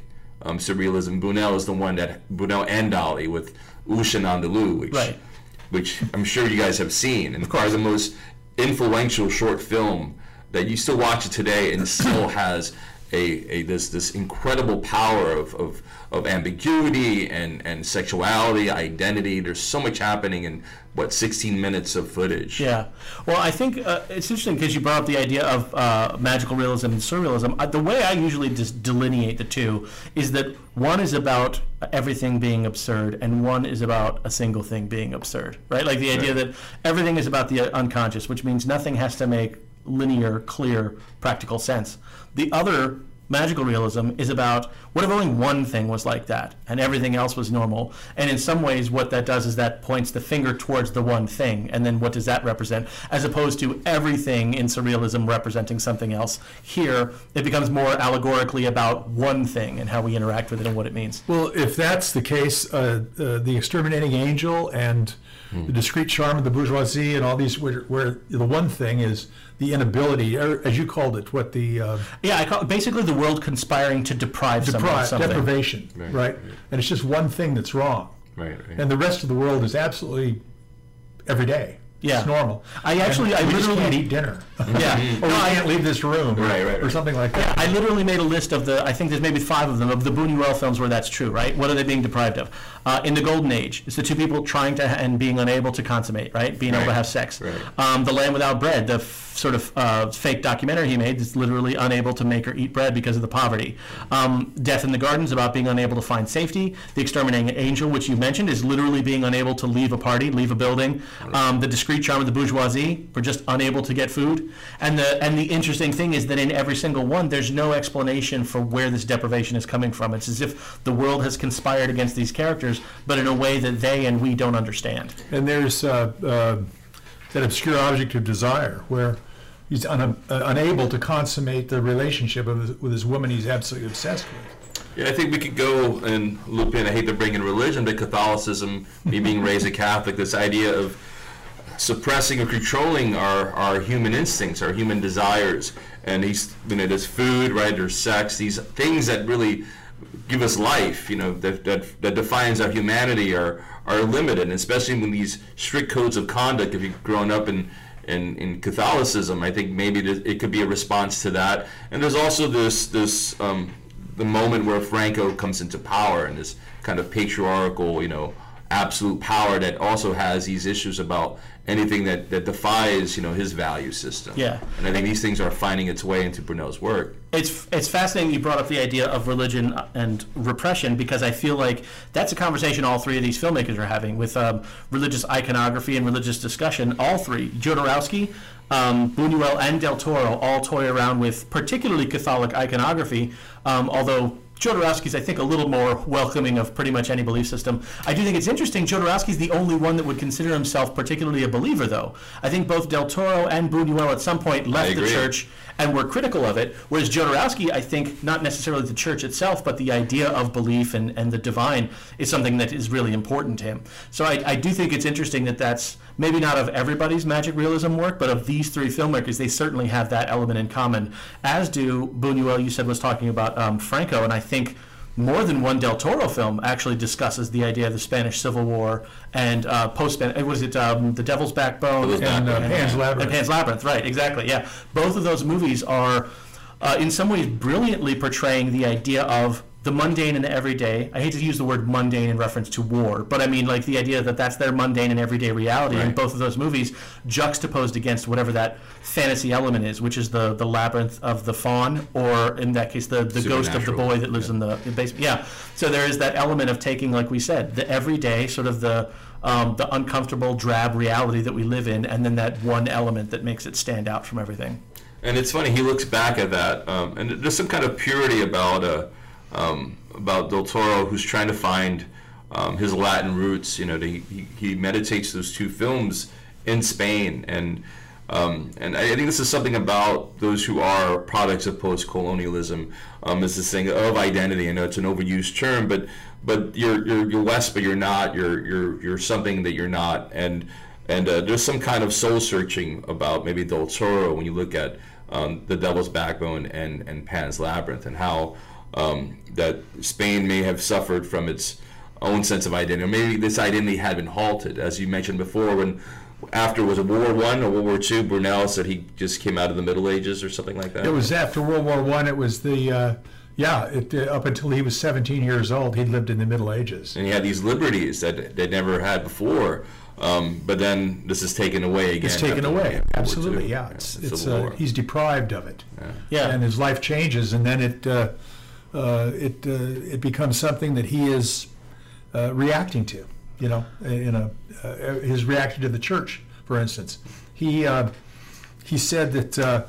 um, surrealism, Buñuel is the one that Buñuel and Dali with Un Chien Andalou, which, Right. Which I'm sure you guys have seen, and probably the most influential short film that you still watch it today and still has a, a this this incredible power of, of, of ambiguity and, and sexuality, identity. There's so much happening in what 16 minutes of footage. Yeah. Well, I think uh, it's interesting because you brought up the idea of uh, magical realism and surrealism. Uh, the way I usually just delineate the two is that one is about everything being absurd and one is about a single thing being absurd, right? Like the idea that everything is about the unconscious, which means nothing has to make linear, clear, practical sense. The other magical realism is about what if only one thing was like that and everything else was normal? And in some ways, what that does is that points the finger towards the one thing. And then what does that represent? As opposed to everything in surrealism representing something else. Here, it becomes more allegorically about one thing and how we interact with it and what it means. Well, if that's the case, uh, uh, the exterminating angel and the discreet charm of the bourgeoisie and all these, where, where the one thing is the inability, or as you called it, what the uh, Yeah, I call basically the world conspiring to deprive, someone of something. deprivation, Right, right? And it's just one thing that's wrong, Right, right. and the rest of the world is absolutely every day. Yeah. it's normal. I actually- And I we just literally- can't eat dinner, Yeah. or No, I- can't leave this room, or, Right, right, or something like that. I literally made a list of the, I think there's maybe five of them, of the Buñuel films where that's true, right? What are they being deprived of? Uh, in the Golden Age, it's the two people trying to, and being unable to consummate, right? Being able to have sex. right. Um, the Land Without Bread, the f- sort of uh, fake documentary he made is literally unable to make or eat bread because of the poverty. Um, Death in the Garden is about being unable to find safety. The Exterminating Angel, which you mentioned, is literally being unable to leave a party, leave a building. Um, the Discreet Charm of the Bourgeoisie, we're just unable to get food. And the and the interesting thing is that in every single one, there's no explanation for where this deprivation is coming from. It's as if the world has conspired against these characters, but in a way that they and we don't understand. And there's uh, uh, that obscure object of desire where he's un- uh, unable to consummate the relationship of his, with his woman he's absolutely obsessed with. Yeah, I think we could go and loop in. I hate to bring in religion, but Catholicism, me being raised a Catholic, this idea of suppressing or controlling our, our human instincts, our human desires, and these, you know, there's food, right? There's sex, these things that really give us life, you know, that, that, that defines our humanity are, are limited, and especially when these strict codes of conduct, if you've grown up in, in, in Catholicism, I think maybe it could be a response to that. And there's also this, this um, the moment where Franco comes into power and this kind of patriarchal, you know, absolute power that also has these issues about anything that, that defies, you know, his value system. Yeah. And I think these things are finding its way into Brunel's work. It's it's fascinating you brought up the idea of religion and repression because I feel like that's a conversation all three of these filmmakers are having with um, religious iconography and religious discussion. All three, Jodorowsky, um, Buñuel, and Del Toro, all toy around with particularly Catholic iconography. Um, although Jodorowsky's, I think, a little more welcoming of pretty much any belief system. I do think it's interesting. Jodorowsky's the only one that would consider himself particularly a believer, though. I think both Del Toro and Buñuel at some point left the church and were critical of it. Whereas Jodorowsky, I think, not necessarily the church itself, but the idea of belief and, and the divine is something that is really important to him. So I, I do think it's interesting that that's maybe not of everybody's magic realism work, but of these three filmmakers, they certainly have that element in common. As do Buñuel, you said was talking about um, Franco, and I think more than one Del Toro film actually discusses the idea of the Spanish Civil War and uh, post was it um, The Devil's Backbone Devil's And uh, Backbone, Pan's Labyrinth. and Pan's Labyrinth, right? Exactly. Yeah, both of those movies are, uh, in some ways, brilliantly portraying the idea of the mundane and the everyday. I hate to use the word mundane in reference to war, but I mean like the idea that that's their mundane and everyday reality. In Right. both of those movies, juxtaposed against whatever that fantasy element is, which is the the labyrinth of the faun, or in that case, the the ghost of the boy that lives in the basement. Yeah. So there is that element of taking, like we said, the everyday, sort of the um, the uncomfortable, drab reality that we live in, and then that one element that makes it stand out from everything. And it's funny, he looks back at that, um, and there's some kind of purity about uh, um, about Del Toro, who's trying to find um, his Latin roots. You know, he, he, he meditates those two films in Spain, and um, and I I think this is something about those who are products of post-colonialism. Um, is this thing of identity? I know it's an overused term, but but you're you're, you're West, but you're not. You're you're you're something that you're not, and and uh, there's some kind of soul searching about maybe Del Toro when you look at um, The Devil's Backbone and, and Pan's Labyrinth and how um, that Spain may have suffered from its own sense of identity. Or maybe this identity had been halted, as you mentioned before, when after was it World War One or World War Two? Brunel said he just came out of the Middle Ages or something like that. It was after World War One. It was the uh, yeah. It, uh, up until he was 17 years old, he'd lived in the Middle Ages. and he had these liberties that they never had before. Um, but then this is taken away again. It's taken away. Absolutely, II. yeah. It's, the it's Civil uh, he's deprived of it, Yeah. and his life changes, and then it uh, it uh, it becomes something that he is uh, reacting to. You know, in a uh, his reaction to the church, for instance. He uh, he said that uh,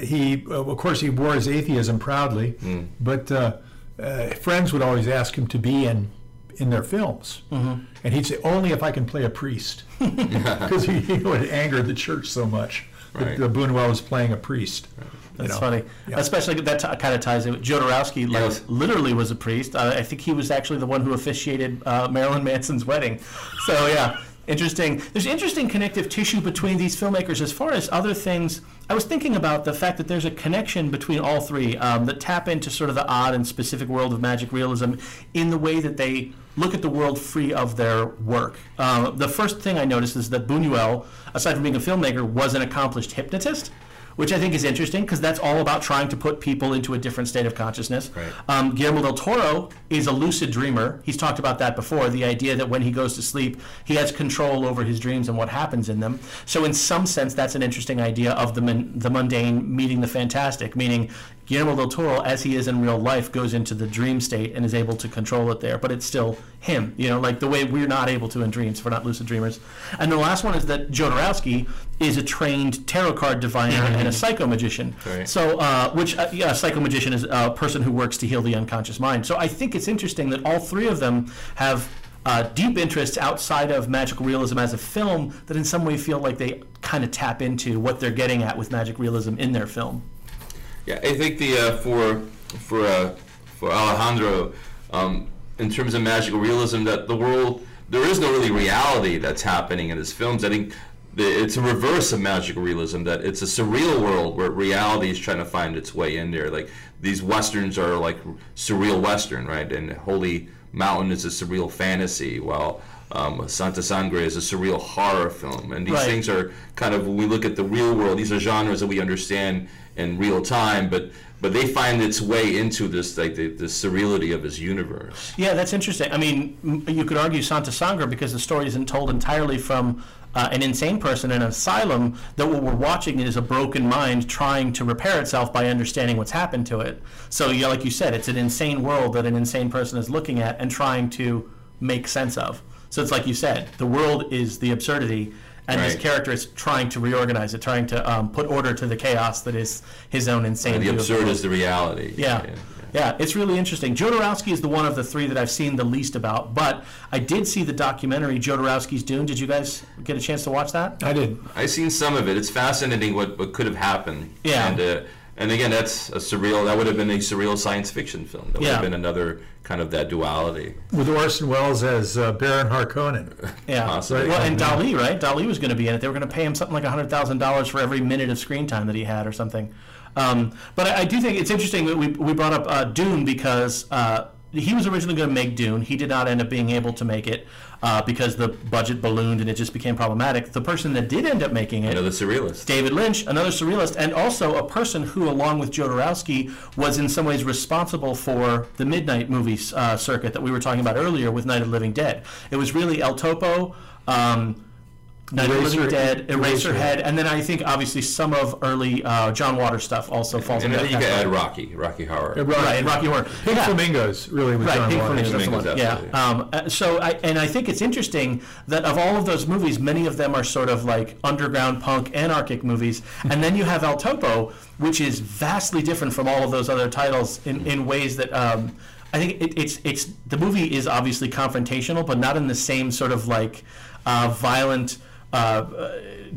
he, uh, of course, he wore his atheism proudly, but uh, uh, friends would always ask him to be in in their films, and he'd say, "Only if I can play a priest," because he, he would anger the church so much Right. that Buñuel was playing a priest. you That's know. funny. Yeah. Especially that t- kind of ties in. Jodorowsky, like, Yes. literally was a priest. Uh, I think he was actually the one who officiated uh, Marilyn Manson's wedding. So yeah, interesting. There's interesting connective tissue between these filmmakers. As far as other things, I was thinking about the fact that there's a connection between all three um, that tap into sort of the odd and specific world of magic realism in the way that they look at the world free of their work. Uh, the first thing I noticed is that Buñuel, aside from being a filmmaker, was an accomplished hypnotist which I think is interesting because that's all about trying to put people into a different state of consciousness. Right. Um, Guillermo del Toro is a lucid dreamer. He's talked about that before. The idea that when he goes to sleep, he has control over his dreams and what happens in them. So, in some sense, that's an interesting idea of the mun- the mundane meeting the fantastic. Meaning, Guillermo del Toro, as he is in real life, goes into the dream state and is able to control it there. But it's still him. You know, like the way we're not able to in dreams. if We're not lucid dreamers. And the last one is that Jodorowsky is a trained tarot card diviner and a psycho magician. Right. So, uh, which uh, yeah, a psycho magician is a person who works to heal the unconscious mind. So I think it's interesting that all three of them have uh, deep interests outside of magical realism as a film that in some way feel like they kind of tap into what they're getting at with magic realism in their film. Yeah, I think the uh, for for uh, for Alejandro, um, in terms of magical realism, that the world there is no really reality that's happening in his films. I think the, it's a reverse of magical realism. That it's a surreal world where reality is trying to find its way in there. Like these westerns are like surreal western, right? And Holy Mountain is a surreal fantasy, while um, Santa Sangre is a surreal horror film. And these Right. things are kind of when we look at the real world, these are genres that we understand in real time, but but they find its way into this like the, the surreality of his universe. Yeah, that's interesting. I mean, you could argue Santa Sangre because the story isn't told entirely from uh, an insane person in an asylum. That what we're watching is a broken mind trying to repair itself by understanding what's happened to it. So, yeah, like you said, it's an insane world that an insane person is looking at and trying to make sense of. So it's like you said, the world is the absurdity. And his Right. character is trying to reorganize it, trying to um, put order to the chaos that is his own insane. And the view of absurd is the reality. Yeah. Yeah, it's really interesting. Jodorowsky is the one of the three that I've seen the least about, but I did see the documentary Jodorowsky's Dune. Did you guys get a chance to watch that? I did. I've seen some of it. It's fascinating what, what could have happened. Yeah. And uh, and again, that's a surreal. That would have been a surreal science fiction film. That would Yeah. have been another kind of that duality. With Orson Welles as uh, Baron Harkonnen. Yeah. Possibly. Well, and Dali, right? Dali was going to be in it. They were going to pay him something like $100,000 for every minute of screen time that he had or something. Um, but I, I do think it's interesting that we, we brought up uh, Dune because uh, he was originally going to make Dune. He did not end up being able to make it uh, because the budget ballooned and it just became problematic. The person that did end up making it Another surrealist. David Lynch, another surrealist, and also a person who, along with Jodorowsky, was in some ways responsible for the midnight movie uh, circuit that we were talking about earlier with Night of the Living Dead. It was really El Topo, um, Night of the Living Eraser- Dead, Eraserhead. Eraserhead, and then I think obviously some of early uh, John Waters stuff also falls And into then you that could add. Rocky, Rocky Horror. Right, and Rocky Horror. Pink Yeah. Flamingos, really, with Right, John Pink Waters. Flamingos, that's the one. Flamingos, Yeah. Um, uh, so, I, and I think it's interesting that of all of those movies, many of them are sort of like underground punk, anarchic movies, and then you have El Topo, which is vastly different from all of those other titles in, in ways that. Um, I think it, it's it's the movie is obviously confrontational, but not in the same sort of like uh, violent, uh,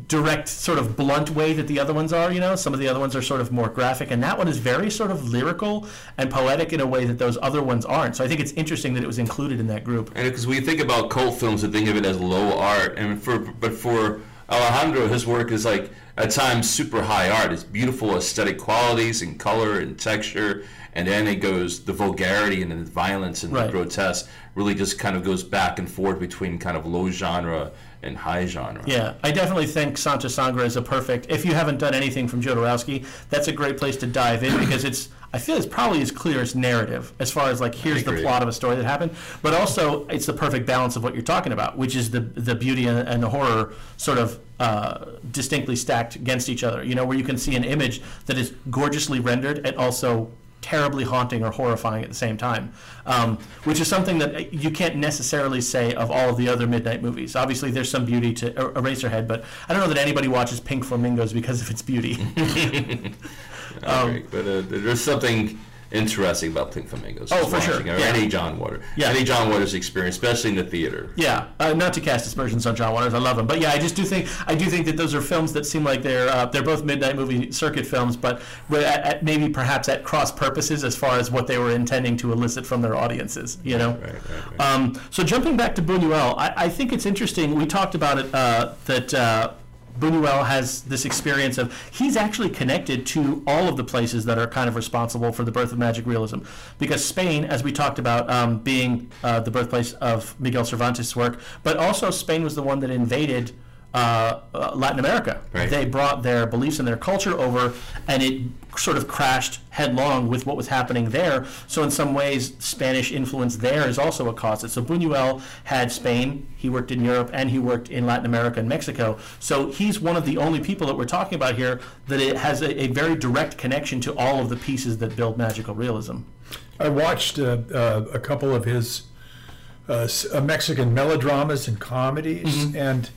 direct, sort of blunt way that the other ones are. You know, some of the other ones are sort of more graphic, and that one is very sort of lyrical and poetic in a way that those other ones aren't. So I think it's interesting that it was included in that group. And because we think about cult films, we think of it as low art, and for but for Alejandro, his work is like at times super high art. It's beautiful aesthetic qualities and color and texture, and then it goes the vulgarity and the violence and Right. the grotesque. Really, just kind of goes back and forth between kind of low genre and high genre. Yeah, I definitely think Santa Sangre is a perfect. If you haven't done anything from Jodorowsky, that's a great place to dive in because it's. I feel it's probably as clear as narrative as far as like here's the plot of a story that happened, but also it's the perfect balance of what you're talking about, which is the the beauty and, and the horror sort of uh, distinctly stacked against each other. You know, where you can see an image that is gorgeously rendered and also terribly haunting or horrifying at the same time, um, which is something that you can't necessarily say of all of the other midnight movies. Obviously, there's some beauty to Er- Eraserhead, but I don't know that anybody watches Pink Flamingos because of its beauty. Agree. but uh, there's something interesting about Pink Flamingos. Oh, for sure. watching it, Or Yeah. any John Waters. Yeah. Any John Waters experience, especially in the theater. Yeah, uh, not to cast aspersions on John Waters, I love him, but yeah, I just do think I do think that those are films that seem like they're uh, they're both midnight movie circuit films, but at, at maybe perhaps at cross purposes as far as what they were intending to elicit from their audiences. You know. Right, right, right. Um, so jumping back to Buñuel, I, I think it's interesting. We talked about it uh, that uh, Buñuel has this experience of he's actually connected to all of the places that are kind of responsible for the birth of magic realism, because Spain, as we talked about, um, being uh, the birthplace of Miguel Cervantes' work, but also Spain was the one that invaded. Uh, uh, Latin America. Right. They brought their beliefs and their culture over, and it sort of crashed headlong with what was happening there. So, in some ways, Spanish influence there is also a cause. So, Buñuel had Spain, he worked in Europe, and he worked in Latin America and Mexico. So, he's one of the only people that we're talking about here that it has a, a very direct connection to all of the pieces that build magical realism. I watched uh, uh, a couple of his uh, uh, Mexican melodramas and comedies, and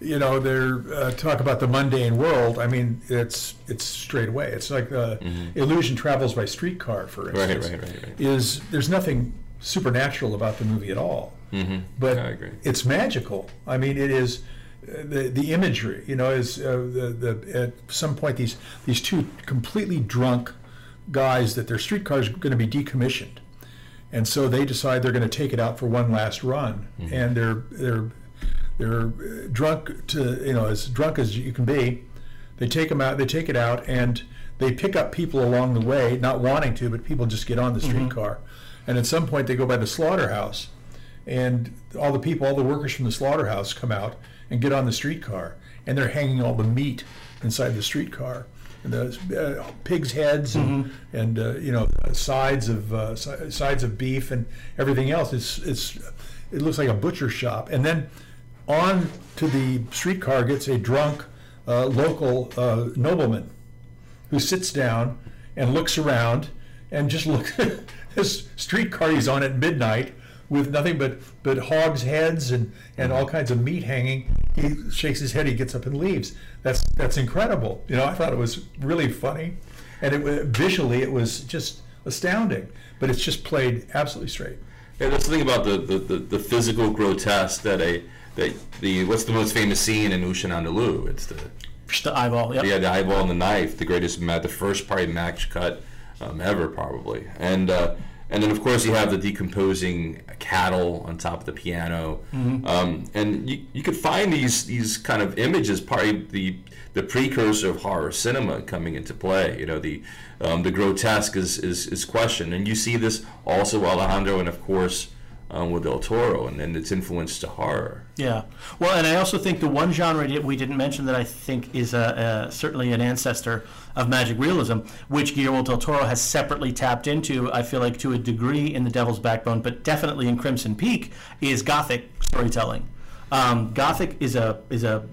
you know, they're uh, talk about the mundane world. I mean, it's it's straight away. It's like uh, Illusion Travels by Streetcar, for instance. right, right, right. Is there's nothing supernatural about the movie at all, mm-hmm. but it's magical. I mean, it is. uh, The, the imagery, you know, is uh, the, the at some point these these two completely drunk guys that their streetcars are going to be decommissioned, and so they decide they're going to take it out for one last run, and they're they're they're uh, drunk to you know as drunk as you can be. They take them out. They take it out, and they pick up people along the way, not wanting to, but people just get on the streetcar, and at some point they go by the slaughterhouse, and all the people, all the workers from the slaughterhouse come out and get on the streetcar, and they're hanging all the meat inside the streetcar, and the uh, pigs' heads and, and uh, you know sides of uh, sides of beef and everything else. It's it's it looks like a butcher shop, and then on to the streetcar gets a drunk uh, local uh, nobleman who sits down and looks around and just look this streetcar he's on at midnight with nothing but but hogs heads and and all kinds of meat hanging. He shakes his head he gets up and leaves. That's that's incredible. You know i thought it was really funny. And it visually it was just astounding but it's just played absolutely straight. Yeah, that's the thing about the, the, the, the physical grotesque that a that the what's the most famous scene in Un Chien Andalou? It's the The eyeball, yep. yeah the eyeball and the knife, the greatest the first probably match cut um, ever probably, and uh, and then of course you have the decomposing cattle on top of the piano, um, and you, you could find these these kind of images probably the the precursor of horror cinema coming into play. You know the um, the grotesque is, is is questioned, and you see this also Alejandro and of course um, with Del Toro, and, and its influence to horror. Yeah. Well, and I also think the one genre that we didn't mention that I think is a, a, certainly an ancestor of magic realism, which Guillermo del Toro has separately tapped into, I feel like to a degree in The Devil's Backbone, but definitely in Crimson Peak, is Gothic storytelling. Um, Gothic is a is a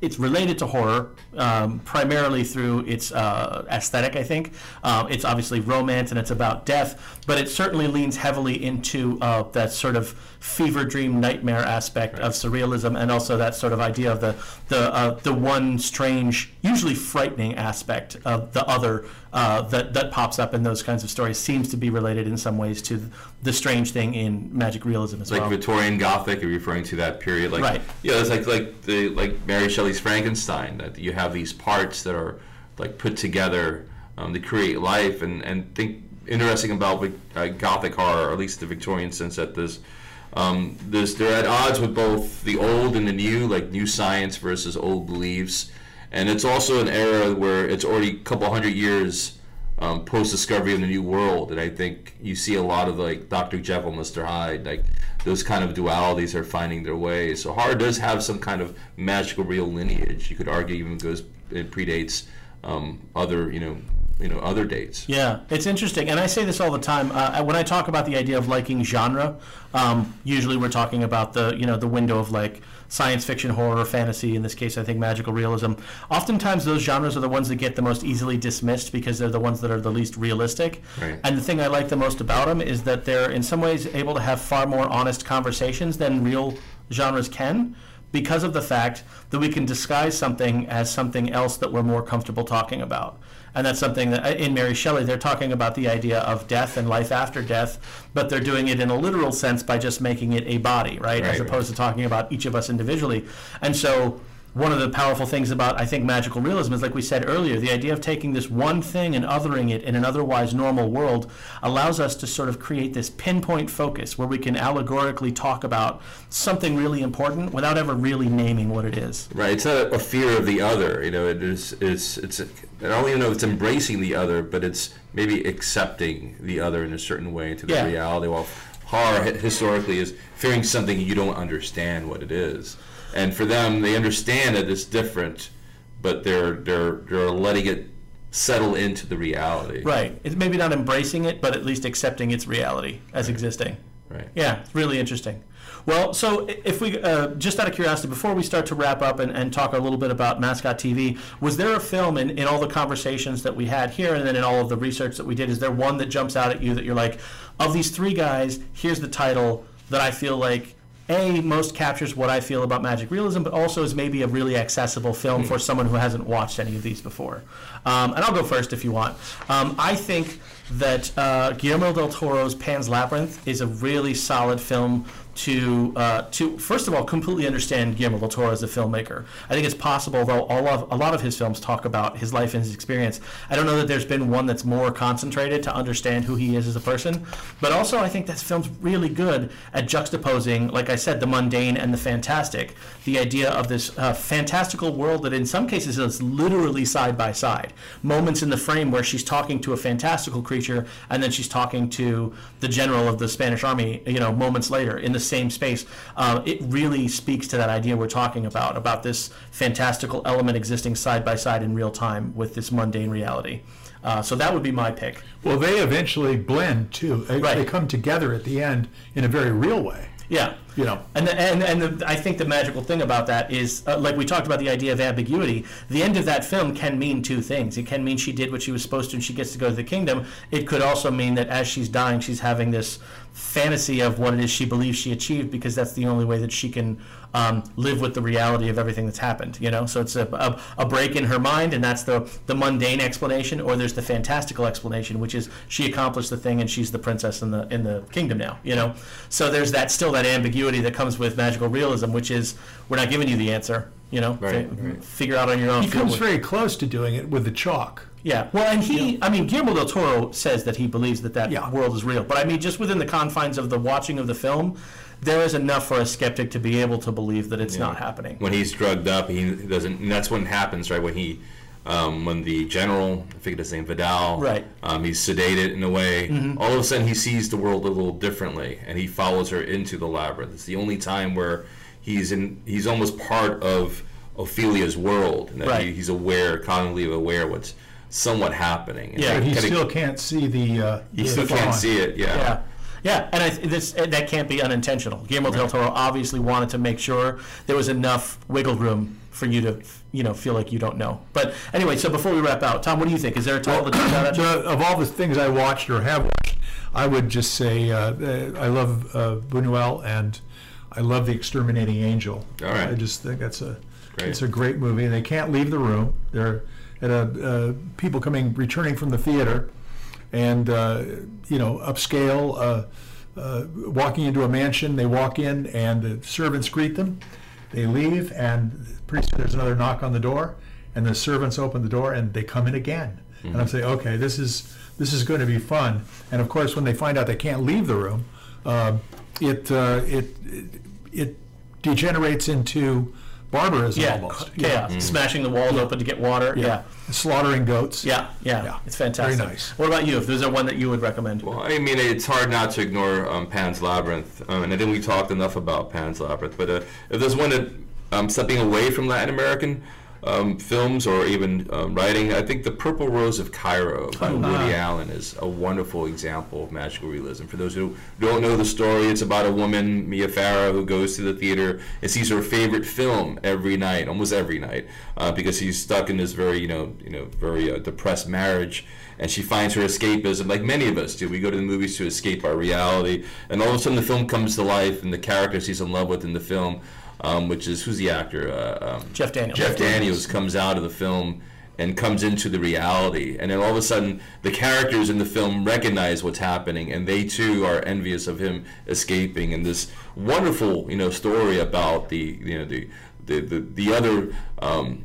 it's related to horror um, primarily through its uh, aesthetic. I think um, it's obviously romance and it's about death, but it certainly leans heavily into uh, that sort of fever dream nightmare aspect of surrealism, and also that sort of idea of the the uh, the one strange, usually frightening aspect of the other uh, that that pops up in those kinds of stories seems to be related in some ways to the strange thing in magic realism as like well. Victorian Gothic, you're referring to that period, like Right. yeah, it's like like the like Mary Shelley's Frankenstein that you have these parts that are like put together um, to create life, and and think interesting about uh, Gothic horror, or at least the Victorian sense that this. Um, this they're at odds with both the old and the new, like new science versus old beliefs, and it's also an era where it's already a couple hundred years um, post discovery of the new world, and I think you see a lot of like Dr. Jekyll, Mr. Hyde, like those kind of dualities are finding their way. So horror does have some kind of magical real lineage. You could argue even goes it predates um, other you know you know other dates. Yeah, it's interesting, and I say this all the time. Uh, when I talk about the idea of liking genre, um, usually we're talking about the you know the window of like science fiction, horror, fantasy. In this case, I think magical realism. Oftentimes, those genres are the ones that get the most easily dismissed because they're the ones that are the least realistic. Right. And the thing I like the most about them is that they're in some ways able to have far more honest conversations than real genres can because of the fact that we can disguise something as something else that we're more comfortable talking about. And that's something that in Mary Shelley, they're talking about the idea of death and life after death, but they're doing it in a literal sense by just making it a body, right? Right, As right. opposed to talking about each of us individually. And so one of the powerful things about I think magical realism is like we said earlier, the idea of taking this one thing and othering it in an otherwise normal world allows us to sort of create this pinpoint focus where we can allegorically talk about something really important without ever really naming what it is. Right. It's not a fear of the other. You know, it is. It's. It's. A, I don't even know if it's embracing the other, but it's maybe accepting the other in a certain way into the Yeah. reality. Well, horror historically is fearing something you don't understand what it is, and for them, they understand that it's different, but they're they're they're letting it settle into the reality. Right. It's maybe not embracing it, but at least accepting its reality as existing. Right. Yeah, it's really interesting. Well, so if we, uh, just out of curiosity, before we start to wrap up and, and talk a little bit about Mascot TV, was there a film in, in all the conversations that we had here and then in all of the research that we did, is there one that jumps out at you that you're like, of these three guys, here's the title that I feel like a most captures what I feel about magic realism, but also is maybe a really accessible film for someone who hasn't watched any of these before. Um, and I'll go first if you want. Um, I think that uh, Guillermo del Toro's Pan's Labyrinth is a really solid film to uh, to first of all completely understand Guillermo del Toro as a filmmaker. I think it's possible, though all of a lot of his films talk about his life and his experience. I don't know that there's been one that's more concentrated to understand who he is as a person, but also I think that film's really good at juxtaposing, like I said, the mundane and the fantastic. The idea of this uh, fantastical world that in some cases is literally side by side. Moments in the frame where she's talking to a fantastical creature and then she's talking to the general of the Spanish army, you know, moments later in the same space. Uh, it really speaks to that idea we're talking about, about this fantastical element existing side by side in real time with this mundane reality. Uh, so that would be my pick. Well, they eventually blend too. They, Right. they come together at the end in a very real way. Yeah. You know. And the, and and the, I think the magical thing about that is, uh, like we talked about the idea of ambiguity. The end of that film can mean two things. It can mean she did what she was supposed to, and she gets to go to the kingdom. It could also mean that as she's dying, she's having this fantasy of what it is she believes she achieved, because that's the only way that she can um, live with the reality of everything that's happened. You know, so it's a, a, a break in her mind, and that's the the mundane explanation, or there's the fantastical explanation, which is she accomplished the thing and she's the princess in the in the kingdom now. You know, so there's that still that ambiguity that comes with magical realism, which is we're not giving you the answer. You know, Right, Fi- right. figure out on your own. He comes with- very close to doing it with the chalk. Yeah, well, and he, I mean, Guillermo del Toro says that he believes that that Yeah. world is real. But I mean, just within the confines of the watching of the film, there is enough for a skeptic to be able to believe that it's not happening. when he's drugged up, he doesn't. And that's when it happens, right? When he, um, when the general, I forget his name, Vidal, Right. Um, he's sedated in a way. All of a sudden, he sees the world a little differently, and he follows her into the labyrinth. It's the only time where he's in. He's almost part of Ophelia's world, and that Right. he, he's aware, cognitively aware, what's somewhat happening. And Yeah. But he kinda- still can't see the. Uh, he the still can't faun. see it. Yeah. Yeah. Yeah, and I, this that can't be unintentional. Guillermo del Toro obviously wanted to make sure there was enough wiggle room for you to, you know, feel like you don't know. But anyway, so before we wrap out, Tom, what do you think? Is there a title that jumps out at you? The- of all the things I watched or have watched, I would just say uh, uh, I love uh, Buñuel and I love The Exterminating Angel. All right. I just think that's a Great. it's a great movie. They can't leave the room. They're at a uh, people coming returning from the theater, and uh, you know upscale. Uh, uh, walking into a mansion, they walk in and the servants greet them. They leave, and pretty soon there's another knock on the door, and the servants open the door and they come in again. And I say, okay, this is this is going to be fun. And of course, when they find out they can't leave the room, uh, it, uh, it it it degenerates into barbarism Yeah, almost. c- chaos, smashing the walls open to get water. Yeah. slaughtering goats. yeah, yeah, Yeah. it's fantastic. Very nice. What about you? If there's a one that you would recommend? Well, I mean, it's hard not to ignore um, Pan's Labyrinth, um, and I think we talked enough about Pan's Labyrinth. But uh, if there's one that um, stepping away from Latin American um, films or even um, writing. I think The Purple Rose of Cairo by Woody Allen is a wonderful example of magical realism. For those who don't know the story, it's about a woman, Mia Farrow, who goes to the theater and sees her favorite film every night, almost every night, uh, because she's stuck in this very, you know, you know, very uh, depressed marriage and she finds her escapism, like many of us do. We go to the movies to escape our reality, and all of a sudden the film comes to life, and the character she's in love with in the film um, which is who's the actor? Uh, um, Jeff Daniels. Jeff Daniels comes out of the film and comes into the reality, and then all of a sudden the characters in the film recognize what's happening, and they too are envious of him escaping. And this wonderful, you know, story about the you know the the the, the other. Um,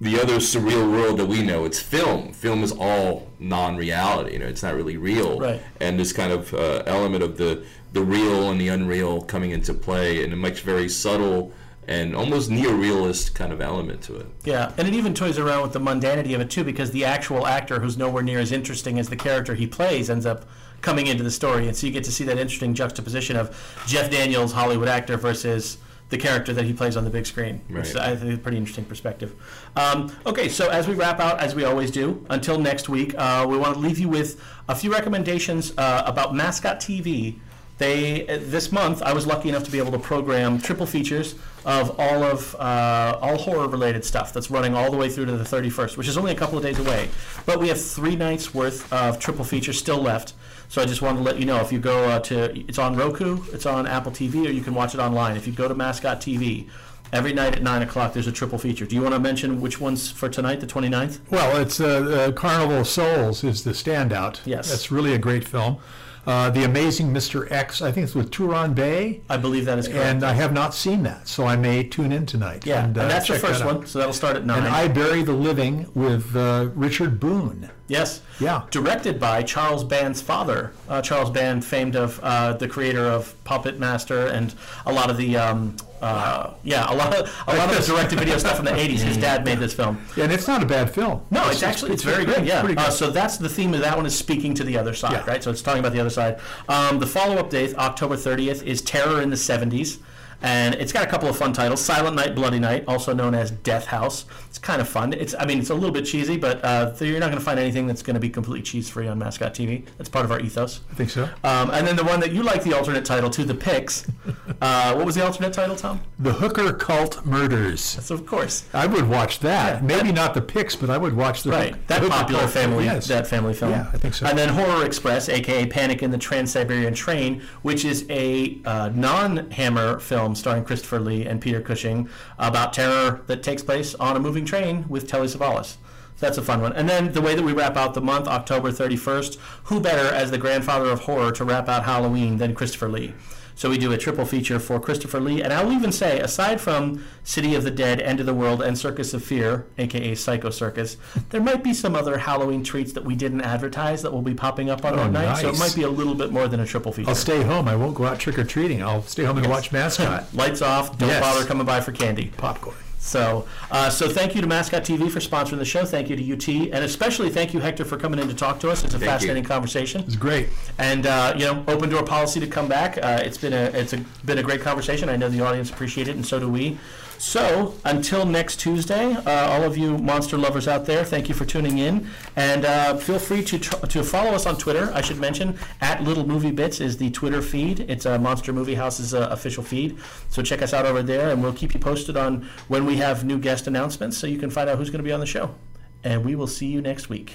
the other surreal world that we know. It's film. Film is all non-reality. You know, it's not really real. Right. And this kind of uh, element of the the real and the unreal coming into play in a much very subtle and almost neo-realist kind of element to it. Yeah, and it even toys around with the mundanity of it too, because the actual actor, who's nowhere near as interesting as the character he plays, ends up coming into the story, and so you get to see that interesting juxtaposition of Jeff Daniels, Hollywood actor, versus the character that he plays on the big screen, which I think is a pretty interesting perspective. Um, okay, so as we wrap out, as we always do, until next week, uh, we want to leave you with a few recommendations uh, about Mascot TV. They uh, this month, I was lucky enough to be able to program triple features of all of uh, all horror related stuff that's running all the way through to the 31st, which is only a couple of days away. But we have three nights worth of triple features still left. So I just wanted to let you know if you go uh, to it's on Roku, it's on Apple TV, or you can watch it online. If you go to Mascot TV, every night at nine o'clock there's a triple feature. Do you want to mention which ones for tonight, the 29th? Well, it's uh, uh, Carnival of Souls is the standout. Yes. That's really a great film. Uh, the Amazing Mr. X, I think it's with Turhan Bey, I believe that is correct. and I have not seen that, so I may tune in tonight. yeah, and, uh, that's the first that one, so that'll start at nine. And I Bury the Living with uh, Richard Boone. Yes. Yeah. Directed by Charles Band's father. Uh, Charles Band, famed of uh, the creator of Puppet Master and a lot of the um, uh, yeah, a lot of a lot of the direct-to-video stuff in the '80s. His dad made this film. And it's not a bad film. No, it's, actually it's very good. Yeah. good. Uh, so that's the theme of that one is speaking to the other side, Yeah. right? So it's talking about the other side. Um, the follow-up date, October 30th, is Terror in the 70s. And it's got a couple of fun titles: Silent Night, Bloody Night, also known as Death House. It's kind of fun. It's, I mean, it's a little bit cheesy, but uh, you're not going to find anything that's going to be completely cheese-free on Mascot TV. That's part of our ethos. I think so. Um, and then the one that you like the alternate title to, The Pyx. Uh, what was the alternate title, Tom? The Hooker Cult Murders. So of course, I would watch that. Yeah, Maybe not the Pyx, but I would watch the right. That Hooker popular Cult- family, Yes. that family film. Yeah, I think so. And then Horror Express, aka Panic in the Trans-Siberian Train, which is a uh, non-Hammer film starring Christopher Lee and Peter Cushing about terror that takes place on a moving train with Telly Savalas. So that's a fun one. And then the way that we wrap out the month, October 31st, who better as the grandfather of horror to wrap out Halloween than Christopher Lee? So we do a triple feature for Christopher Lee, and I'll even say, aside from City of the Dead, End of the World, and Circus of Fear, aka Psycho Circus, there might be some other Halloween treats that we didn't advertise that will be popping up on Oh, that night. So it might be a little bit more than a triple feature. I'll stay home. I won't go out trick or treating. I'll stay home and watch Mascot. Lights off. Don't Yes. bother coming by for candy. Popcorn. So, uh, so thank you to Mascot TV for sponsoring the show. Thank you to UT, and especially thank you, Hector, for coming in to talk to us. It's a you. fascinating conversation. It's great. and uh, you know, open door policy to come back. Uh, it's been a it's a, been a great conversation. I know the audience appreciate it, and so do we. So until next Tuesday, uh, all of you monster lovers out there, thank you for tuning in, and uh, feel free to tr- to follow us on Twitter. I should mention at Little Movie Bits is the Twitter feed. It's a Monster Movie House's uh, official feed. So check us out over there, and we'll keep you posted on when we have new guest announcements, so you can find out who's going to be on the show. And we will see you next week.